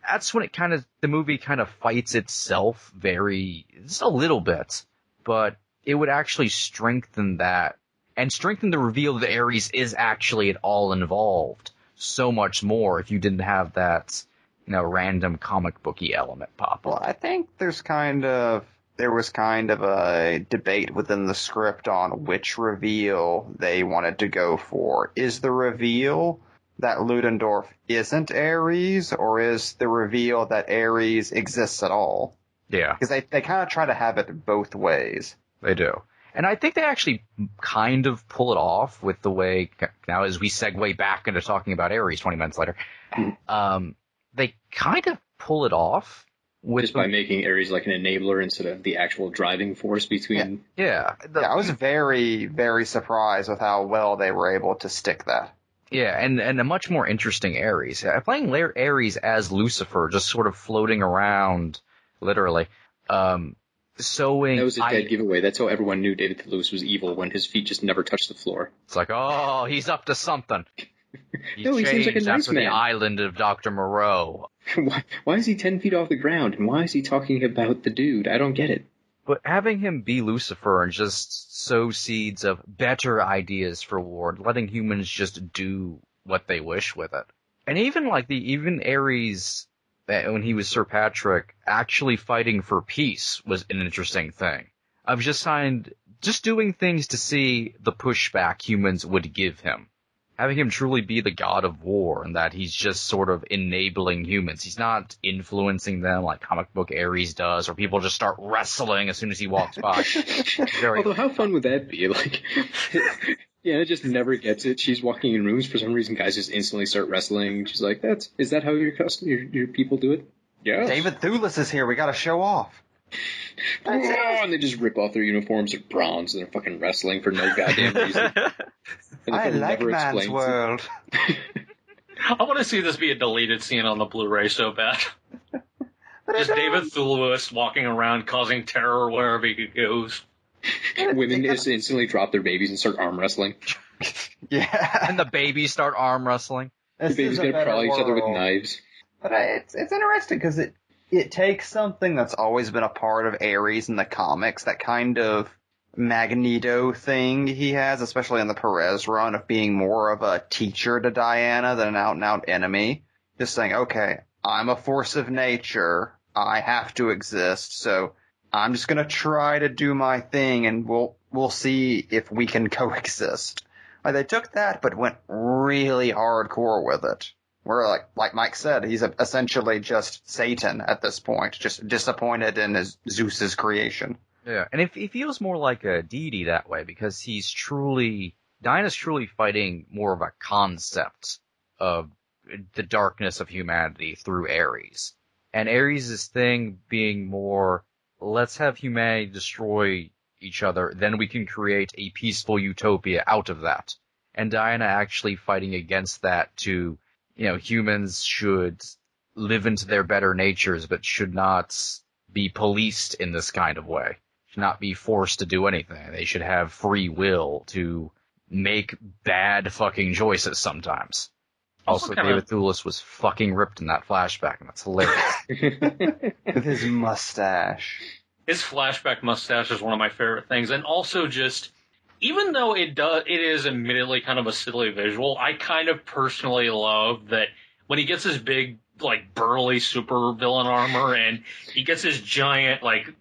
that's when it kind of the movie kind of fights itself very just a little bit, but it would actually strengthen that and strengthen the reveal that Ares is actually at all involved so much more if you didn't have that you know random comic booky element pop up. Well. I think there's kind of there was kind of a debate within the script on which reveal they wanted to go for. Is the reveal that Ludendorff isn't Ares, or is the reveal that Ares exists at all? Yeah, Because they they kind of try to have it both ways. they do. And I think they actually kind of pull it off with the way now as we segue back into talking about Ares 20 minutes later. Um, they kind of pull it off with Just by making Ares like an enabler instead of the actual driving force between. yeah, the- Yeah, I was very very surprised with how well they were able to stick that. Yeah, and, and a much more interesting Ares. Uh, Playing La- Ares as Lucifer, just sort of floating around, literally, um, sowing. That was a dead giveaway. That's how everyone knew David Thewlis was evil when his feet just never touched the floor. It's like, oh, he's up to something. No, he seems like a nice after the island of Dr. Moreau. why, why is he ten feet off the ground? And why is he talking about the dude? I don't get it. But having him be Lucifer and just sow seeds of better ideas for Ward, letting humans just do what they wish with it. And even like the, even Ares, uh, when he was Sir Patrick, actually fighting for peace was an interesting thing. I've just signed, just doing things to see the pushback humans would give him. Having him truly be the god of war and that he's just sort of enabling humans. He's not influencing them like comic book Ares does, or people just start wrestling as soon as he walks by. Very Although, how fun would that be? Like, yeah, it just never gets it. She's walking in rooms for some reason. Guys just instantly start wrestling. She's like, "That's is that how your custom your, your people do it?" Yeah. David Thewlis is here. We got to show off. Oh, and they just rip off their uniforms. They're bronze. And they're fucking wrestling for no goddamn reason. I like man's world. I want to see this be a deleted scene on the Blu-ray so bad. Just David Thewlis walking around causing terror wherever he goes. Women just instantly drop their babies and start arm wrestling. Yeah. and the babies start arm wrestling. This the babies is a gonna better prowl each other with knives. But uh, it's it's interesting because it it takes something that's always been a part of Ares in the comics, that kind of Magneto thing he has, especially in the Perez run, of being more of a teacher to Diana than an out and out enemy. Just saying, okay, I'm a force of nature. I have to exist, so I'm just gonna try to do my thing, and we'll we'll see if we can coexist. Like they took that, but went really hardcore with it. Where like like Mike said, he's essentially just Satan at this point, just disappointed in his Zeus's creation. Yeah, and it, feels more like a deity that way because he's truly, Diana's truly fighting more of a concept of the darkness of humanity through Ares. And Ares' thing being more, let's have humanity destroy each other, then we can create a peaceful utopia out of that. And Diana actually fighting against that to, you know, humans should live into their better natures, but should not be policed in this kind of way. Should not be forced to do anything. They should have free will to make bad fucking choices sometimes. Also Also, kinda- David Thewlis was fucking ripped in that flashback, and that's hilarious. With his mustache. his flashback mustache is one of my favorite things, and also just even though it does, it is admittedly kind of a silly visual. I kind of personally love that when he gets his big, like burly super villain armor, and he gets his giant like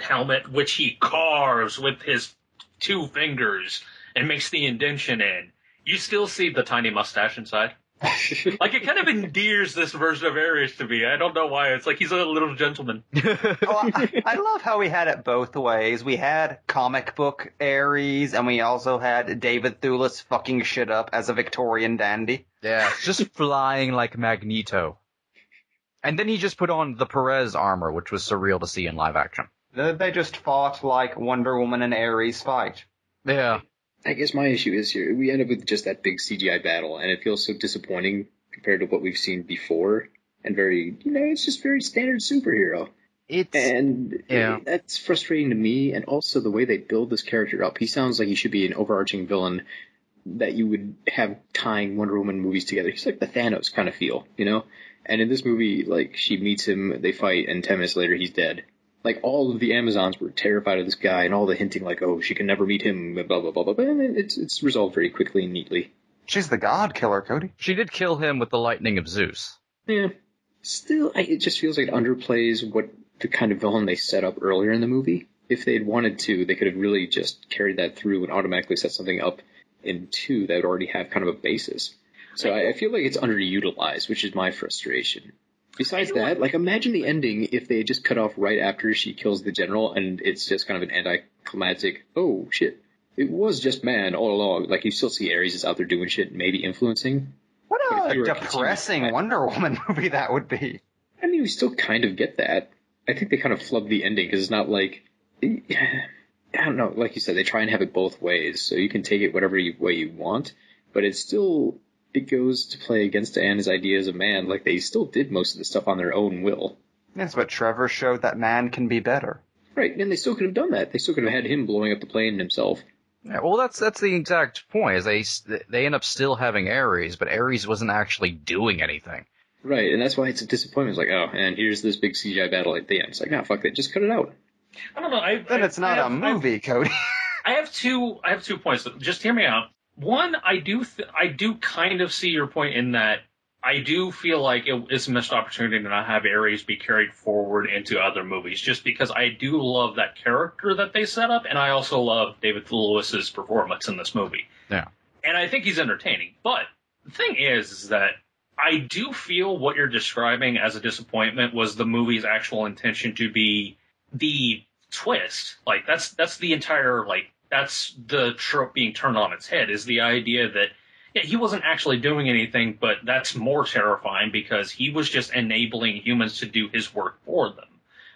helmet, which he carves with his two fingers and makes the indention in. You still see the tiny mustache inside. like it kind of endears this version of Ares to me. I don't know why. It's like he's a little gentleman. Oh, I, I love how we had it both ways. We had comic book Ares, and we also had David Thewlis fucking shit up as a Victorian dandy. yeah, just flying like Magneto. And then he just put on the Perez armor, which was surreal to see in live action. They they just fought like Wonder Woman and Ares fight. Yeah. I guess my issue is here we end up with just that big CGI battle, and it feels so disappointing compared to what we've seen before, and very you know it's just very standard superhero, It's and Yeah. that's frustrating to me. And also the way they build this character up, he sounds like he should be an overarching villain that you would have tying Wonder Woman movies together. He's like the Thanos kind of feel, you know. And in this movie, like she meets him, they fight, and ten minutes later he's dead. Like all of the Amazons were terrified of this guy, and all the hinting, like, oh, she can never meet him, blah blah blah blah. blah. And it's it's resolved very quickly and neatly. She's the god killer, Cody. she did kill him with the lightning of Zeus. Yeah. Still, I, it just feels like it underplays what the kind of villain they set up earlier in the movie. If they'd wanted to, they could have really just carried that through and automatically set something up in two that would already have kind of a basis. So I, I feel like it's underutilized, which is my frustration. Besides that, like imagine the ending if they just cut off right after she kills the general and it's just kind of an anticlimactic, oh shit, it was just man all along. Like you still see Ares is out there doing shit, maybe influencing. What a were a depressing Wonder Woman movie that would be. I mean, we still kind of get that. I think they kind of flub the ending because it's not like, I don't know, like you said, they try and have it both ways, so you can take it whatever you, way you want, but it's still, it goes to play against Anna's idea as a man, like they still did most of the stuff on their own will. That's what Trevor showed that man can be better. Right, and they still could have done that. They still could have had him blowing up the plane himself. Yeah, well, that's that's the exact point. Is they they end up still having Ares, but Ares wasn't actually doing anything. Right, and that's why it's a disappointment. It's like, oh, and here's this big CGI battle at the end. It's like, no, fuck that, just cut it out. I don't know. I, Then I- it's not I a have- I- movie, Cody. I have two. I have two points. Just hear me out. One, I do. Th- I do kind of see your point in that. I do feel like it's a missed opportunity to not have Ares be carried forward into other movies, just because I do love that character that they set up, and I also love David Thewlis's performance in this movie. Yeah. And I think he's entertaining. But the thing is, is that I do feel what you're describing as a disappointment was the movie's actual intention to be the twist. Like that's that's the entire like that's the trope being turned on its head is the idea that yeah, he wasn't actually doing anything, but that's more terrifying because he was just enabling humans to do his work for them,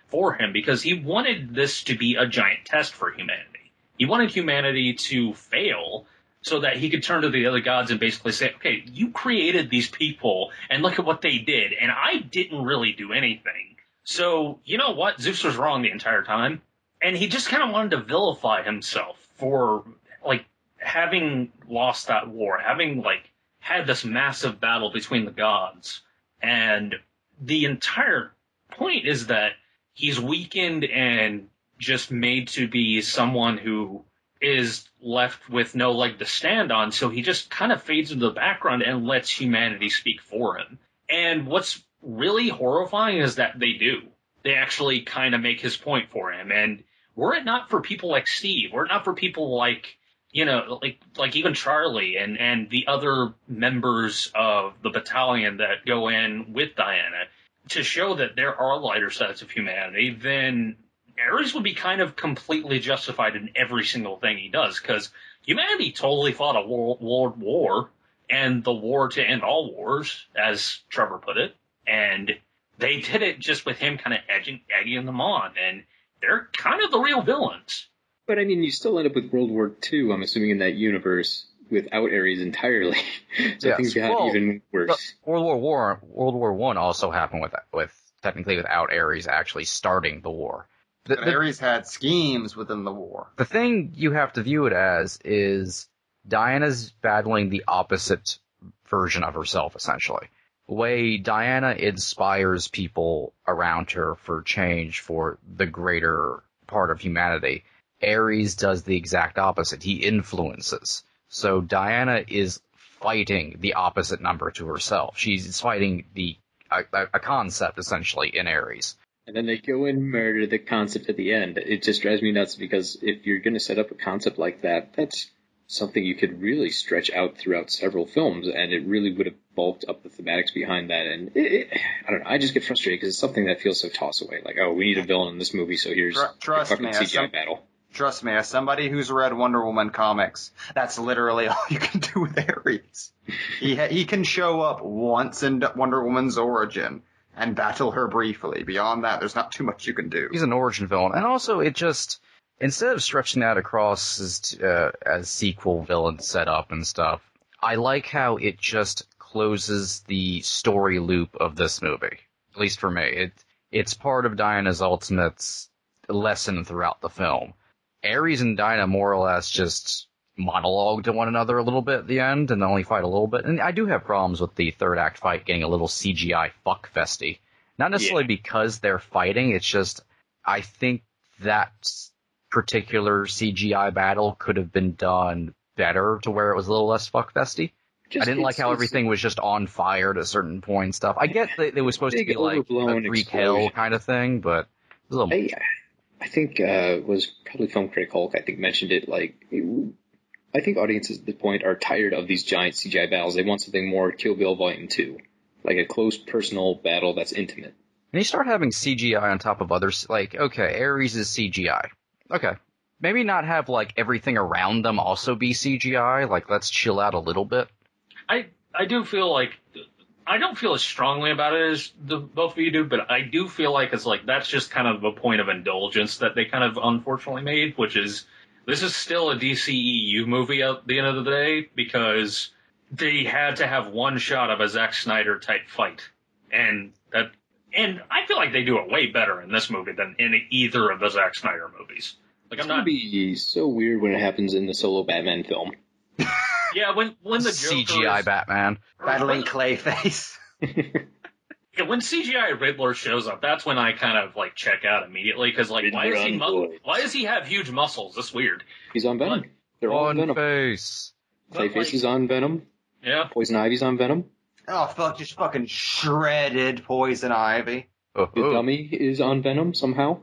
for him, because he wanted this to be a giant test for humanity. He wanted humanity to fail so that he could turn to the other gods and basically say, okay, you created these people and look at what they did, and I didn't really do anything. So, you know what? Zeus was wrong the entire time. And he just kind of wanted to vilify himself for, like, having lost that war, having, like, had this massive battle between the gods. And the entire point is that he's weakened and just made to be someone who is left with no leg to stand on, so he just kind of fades into the background and lets humanity speak for him. And what's really horrifying is that they do. They actually kind of make his point for him. And were it not for people like Steve, were it not for people like, you know, like, like even Charlie and, and the other members of the battalion that go in with Diana to show that there are lighter sides of humanity, then Ares would be kind of completely justified in every single thing he does because humanity totally fought a world, war and the war to end all wars, as Trevor put it, and they did it just with him kind of edging, egging them on, and they're kind of the real villains. But I mean, you still end up with World War II, I'm assuming, in that universe without Ares entirely. so Yes. things got Well, even worse. World War War World War One also happened with with technically without Ares actually starting the war. The, But the, Ares had schemes within the war. the thing you have to view it as is Diana's battling the opposite version of herself, essentially. Way Diana inspires people around her for change for the greater part of humanity, Ares does the exact opposite. He influences. So Diana is fighting the opposite number to herself. She's fighting the a, a- concept essentially in Ares. And then they go and murder the concept at the end. It just drives me nuts because if you're going to set up a concept like that, that's something you could really stretch out throughout several films, and it really would have bulked up the thematics behind that. And it, it, I don't know, I just get frustrated because it's something that feels so toss away. Like, oh, we need a villain in this movie, so here's Tr- a trust fucking me, CGI some- battle. Trust me, as somebody who's read Wonder Woman comics, that's literally all you can do with Ares. He ha- he can show up once in Wonder Woman's origin and battle her briefly. Beyond that, there's not too much you can do. He's an origin villain, and also it just instead of stretching that across as uh, as sequel villain setup and stuff, I like how it just closes the story loop of this movie. At least for me, it it's part of Diana's ultimate lesson throughout the film. Ares and Diana more or less just monologue to one another a little bit at the end, and they only fight a little bit. And I do have problems with the third act fight getting a little CGI fuck festy. Not necessarily because they're fighting, it's just I think that particular CGI battle could have been done better to where it was a little less fuck festy. Just- I didn't like how everything was just on fire at a certain point stuff. I get that it was supposed to be like a Greek hell explosion. kind of thing, but it was a little I, I think uh, was probably film critic Hulk. I think mentioned it. Like, it- I think audiences at this point are tired of these giant CGI battles. They want something more Kill Bill Volume Two, like a close personal battle that's intimate. And you start having CGI on top of others, like, okay, Ares is CGI. Okay. Maybe not have, like, everything around them also be CGI, like, let's chill out a little bit. I I do feel like I don't feel as strongly about it as the both of you do, but I do feel like it's like that's just kind of a point of indulgence that they kind of unfortunately made, which is this is still a DCEU movie at the end of the day because they had to have one shot of a Zack Snyder type fight, and that and I feel like they do it way better in this movie than in either of the Zack Snyder movies. Like It's I'm gonna not, be so weird when it happens in the solo Batman film. yeah. When when the Joker CGI is- Batman. Battling Clayface. Yeah, when CGI Riddler shows up, that's when I kind of like check out immediately because like why Riddler is he mu- why does he have huge muscles? That's weird. He's on Venom. They're all on On Venom. face. Clayface like- is on Venom. Yeah, Poison Ivy's on Venom. Oh fuck, just fucking shredded Poison Ivy. Oh, The dummy is on Venom somehow.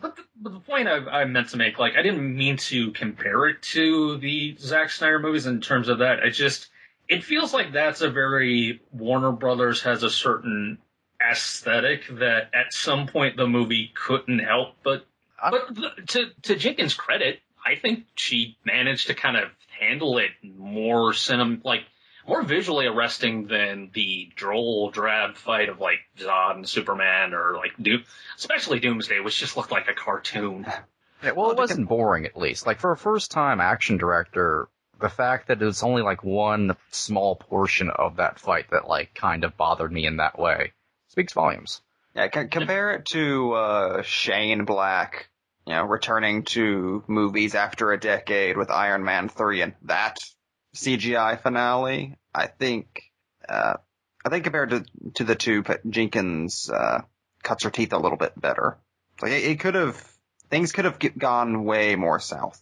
But the, but the point I, I meant to make, like I didn't mean to compare it to the Zack Snyder movies in terms of that. It just it feels like that's a very Warner Brothers has a certain aesthetic that at some point the movie couldn't help but I'm- but to to Jenkins' credit, I think she managed to kind of handle it more cinem like more visually arresting than the droll drab fight of like Zod and Superman or like Doom, especially Doomsday, which just looked like a cartoon. Yeah, well, it wasn't boring at least. Like for a first time action director, the fact that it's only like one small portion of that fight that like kind of bothered me in that way speaks volumes. Yeah, c- compare it to uh, Shane Black, you know, returning to movies after a decade with Iron Man 3 and that CGI finale. I think, uh, I think compared to, to the two, Jenkins, uh, cuts her teeth a little bit better. Like it, it could have, things could have gone way more south.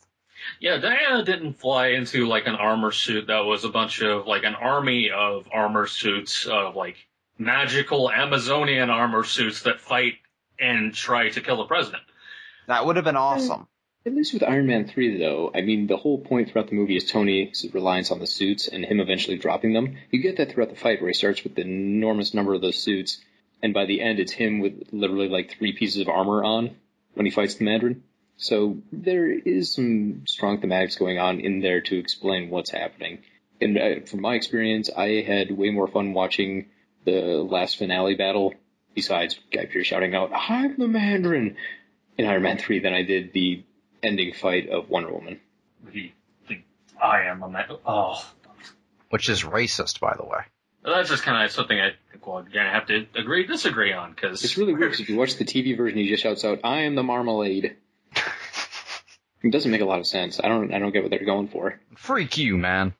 Yeah, Diana didn't fly into like an armor suit that was a bunch of like an army of armor suits of like magical Amazonian armor suits that fight and try to kill the president. That would have been awesome. At least with Iron Man 3, though, I mean, the whole point throughout the movie is Tony's reliance on the suits and him eventually dropping them. You get that throughout the fight where he starts with the enormous number of those suits, and by the end it's him with literally like three pieces of armor on. when he fights the Mandarin. So there is some strong thematics going on in there to explain what's happening. And uh, from my experience, I had way more fun watching the last finale battle, besides Guy Pearce shouting out, I'm the Mandarin, in Iron Man 3 than I did the ending fight of Wonder Woman. The, the I am a man. Oh, Which is racist, by the way. that's just kind of something I think we're gonna have to agree disagree on because It's really weird 'cause if you watch the TV version, he just shouts out, I am the marmalade. It doesn't make a lot of sense. I don't, I don't get what they're going for. Freak you, man.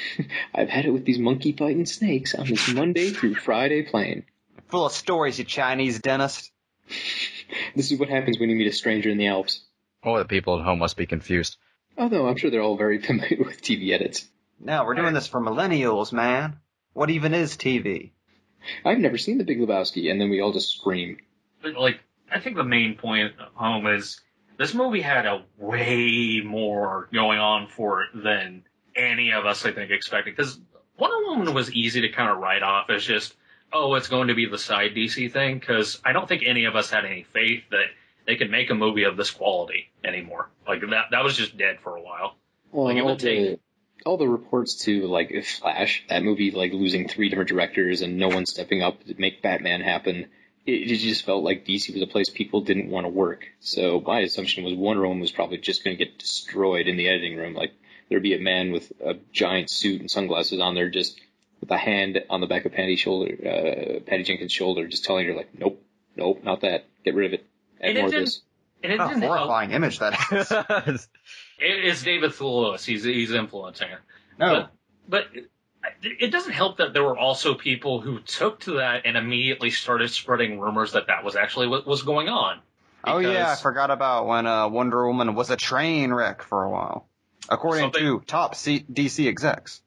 I've had it with these monkey fighting snakes on this Monday through Friday plane. Full of stories, you Chinese dentist. This is what happens when you meet a stranger in the Alps. Oh, the people at home must be confused. Although I'm sure they're all very familiar with TV edits. No, we're doing this for millennials, man. What even is TV? I've never seen The Big Lebowski, and then we all just scream. But, like I think the main point at home is this movie had a way more going on for it than any of us I think expected. Because Wonder Woman was easy to kind of write off as just oh it's going to be the side DC thing because I don't think any of us had any faith that they could make a movie of this quality anymore. Like that that was just dead for a while. Well, Like, it all would take- the all the reports to like Flash, that movie like losing three different directors and no one stepping up to make Batman happen. It, it just felt like DC was a place people didn't want to work. So my assumption was Wonder Woman was probably just going to get destroyed in the editing room. Like there'd be a man with a giant suit and sunglasses on there, just with a hand on the back of Patty shoulder, uh, Patty Jenkins' shoulder, just telling her like, nope, nope, not that. Get rid of it. Add And it didn't- this. And it What a didn't help. horrifying image that is. It, it's David Thewlis. He's he's influencing it. No. But, but it doesn't help that there were also people who took to that and immediately started spreading rumors that that was actually what was going on. Oh yeah, I forgot about when uh, Wonder Woman was a train wreck for a while, according to top C- DC execs.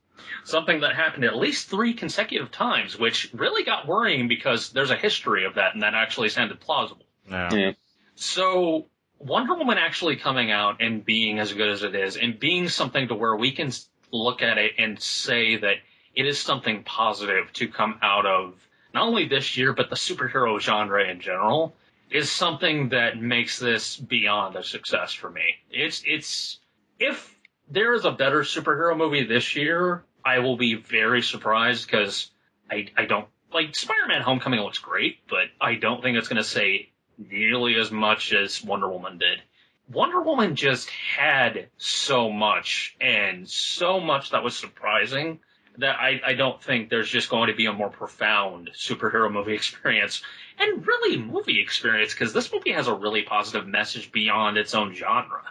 Something that happened at least three consecutive times, which really got worrying because there's a history of that and that actually sounded plausible. Yeah. Yeah. So Wonder Woman actually coming out and being as good as it is and being something to where we can look at it and say that it is something positive to come out of not only this year, but the superhero genre in general is something that makes this beyond a success for me. It's, it's, if there is a better superhero movie this year, I will be very surprised because I, I don't, like, Spider-Man Homecoming looks great, but I don't think it's going to say nearly as much as Wonder Woman did. Wonder Woman just had so much and so much that was surprising that I, I don't think there's just going to be a more profound superhero movie experience and really movie experience because this movie has a really positive message beyond its own genre.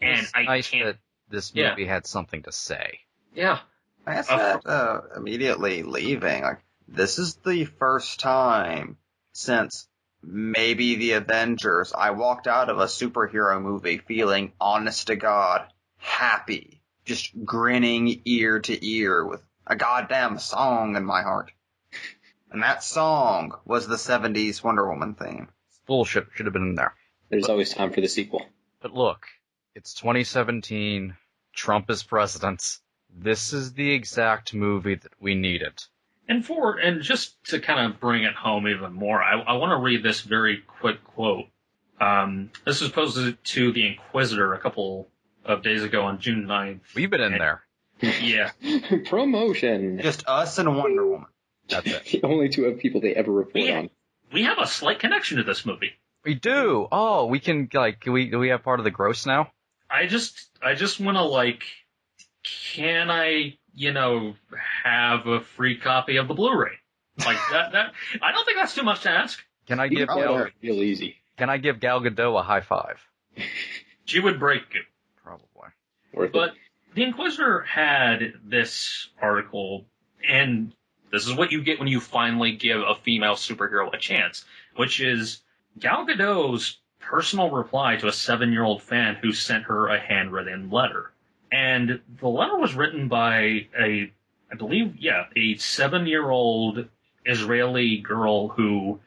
And I nice can't, that this Yeah. movie had something to say. yeah, I Of said uh, immediately leaving. Like this is the first time since maybe the Avengers I walked out of a superhero movie feeling honest to God happy, just grinning ear to ear with a goddamn song in my heart. And that song was the 70s Wonder Woman theme. Bullshit should have been in there. There's always time for the sequel. But look, it's 2017. Trump is president. This is the exact movie that we needed. And for and just to kind of bring it home even more, I, I want to read this very quick quote. Um, this was posted to the Inquisitr a couple of days ago on June 9th. We've been in there. Yeah, Promotion. Just us and Wonder Woman. That's it. The only two of people they ever report Yeah. on. we have a slight connection to this movie. We do. Oh, we can like. Can we do we have part of the gross now? I just I just want to like, can I you know have a free copy of the Blu-ray? Like that that I don't think that's too much to ask. Can I give Gal, yeah. Real easy. Can I give Gal Gadot a high five? She would break it. Probably. Worth But it. the Inquisitr had this article, and this is what you get when you finally give a female superhero a chance, which is Gal Gadot's personal reply to a seven year old fan who sent her a handwritten letter. And the letter was written by a, I believe, yeah, a seven year old Israeli girl who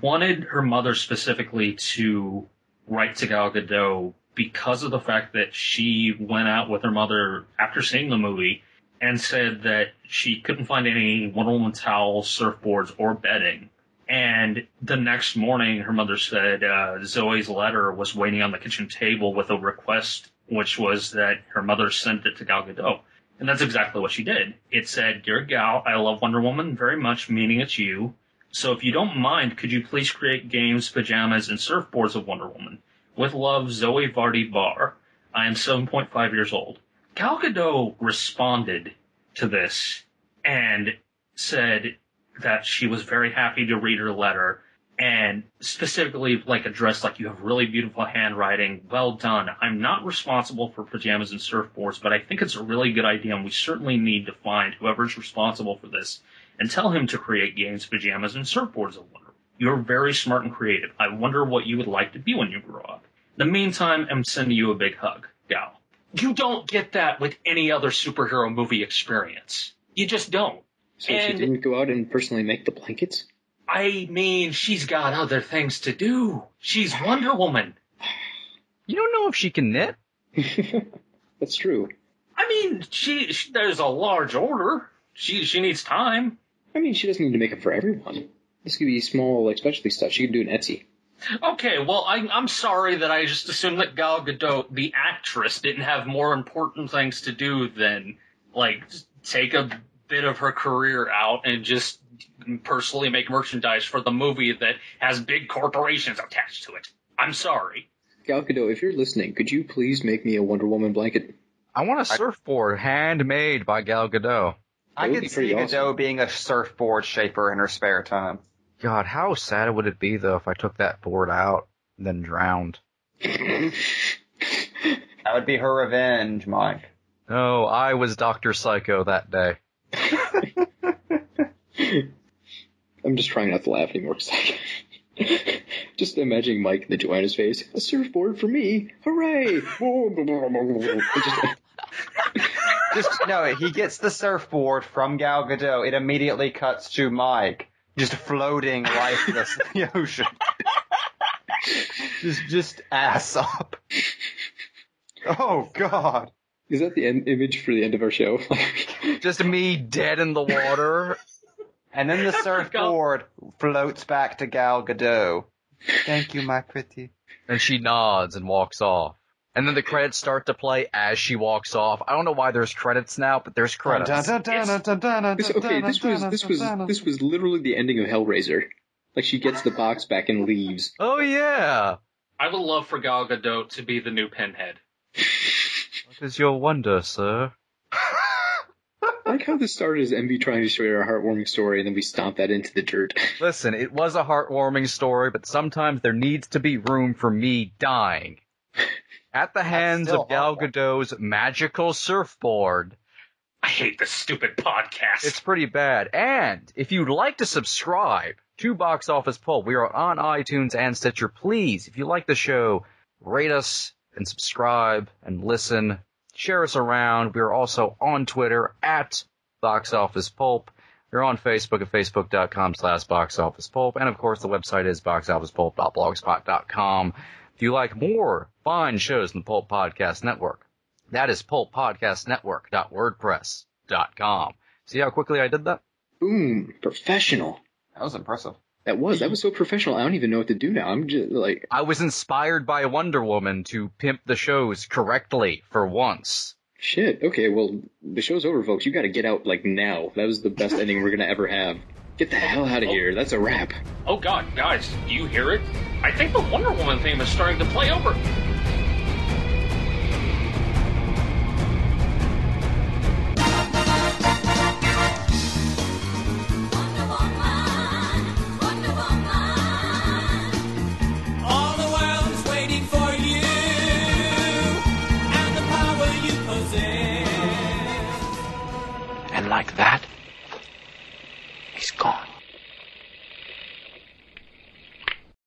wanted her mother specifically to write to Gal Gadot because of the fact that she went out with her mother after seeing the movie and said that she couldn't find any Wonder Woman towels, surfboards, or bedding. And the next morning, her mother said uh, Zoe's letter was waiting on the kitchen table with a request, which was that her mother sent it to Gal Gadot. And that's exactly what she did. It said, Dear Gal, I love Wonder Woman very much, meaning it's you. So if you don't mind, could you please create games, pajamas, and surfboards of Wonder Woman? With love, Zoe Vardy Barr. I am 7.5 years old. Gal Gadot responded to this and said that she was very happy to read her letter and specifically like addressed like you have really beautiful handwriting well done. I'm not responsible for pajamas and surfboards but i think it's a really good idea and we certainly need to find whoever's responsible for this and tell him to create games pajamas and surfboards of wonder. You're very smart and creative. I wonder what you would like to be when you grow up. In the meantime i'm sending you a big hug gal. You don't get that with any other superhero movie experience. You just don't. So And- she didn't go out and personally make the blankets? I mean, she's got other things to do. She's Wonder Woman. You don't know if she can knit? That's true. I mean, she, she there's a large order. She she needs time. I mean, she doesn't need to make it for everyone. This could be small, like specialty stuff. She could do an Etsy. Okay, well, I, I'm sorry that I just assumed that Gal Gadot, the actress, didn't have more important things to do than like take a bit of her career out and just personally make merchandise for the movie that has big corporations attached to it. I'm sorry. Gal Gadot, if you're listening, could you please make me a Wonder Woman blanket? I want a surfboard handmade by Gal Gadot. I That could see pretty Gadot awesome. being a surfboard shaper in her spare time. God, how sad would it be though if I took that board out and then drowned? That would be her revenge, Mike. No, I was Dr. Psycho that day. I'm just trying not to laugh anymore. I- just imagining Mike in the Joanna's face. A surfboard for me! Hooray! Just- Just no, he gets the surfboard from Gal Gadot. It immediately cuts to Mike, just floating lifeless in the ocean. just, just ass up. Oh God! is that the end image for the end of our show? Just me dead in the water. And then the surfboard floats back to Gal Gadot. Thank you, my pretty. and she nods and walks off. And then the credits start to play as she walks off. I don't know why there's credits now, but there's credits. This- okay, this was this was this was literally the ending of Hellraiser. Like she gets the box back and leaves. Oh yeah. I would love for Gal Gadot to be the new Pinhead. What is your wonder, sir? I like how this started as MV trying to share a heartwarming story, and then we stomp that into the dirt. Listen, it was a heartwarming story, but sometimes there needs to be room for me dying. At the hands of Gal. Gadot's magical surfboard. I hate this stupid podcast. It's pretty bad. And if you'd like to subscribe to Box Office Pulp, we are on iTunes and Stitcher. Please, if you like the show, rate us and subscribe and listen. Share us around. We are also on Twitter at Box Office Pulp. We're on Facebook at facebook.com slash box office pulp. And of course the website is boxofficepulp.blogspot.com. If you like more fine shows in the Pulp Podcast Network, that is pulppodcastnetwork.wordpress.com. See how quickly I did that? Boom, professional. That was impressive. That was that was so professional. I don't even know what to do now. I'm just like, I was inspired by Wonder Woman to pimp the shows correctly for once. shit. Okay, well, the show's over, folks. You got to get out like now. That was the best ending we're gonna ever have. Get the hell out of here. That's a wrap. Oh god, guys, do you hear it? I think the Wonder Woman theme is starting to play over.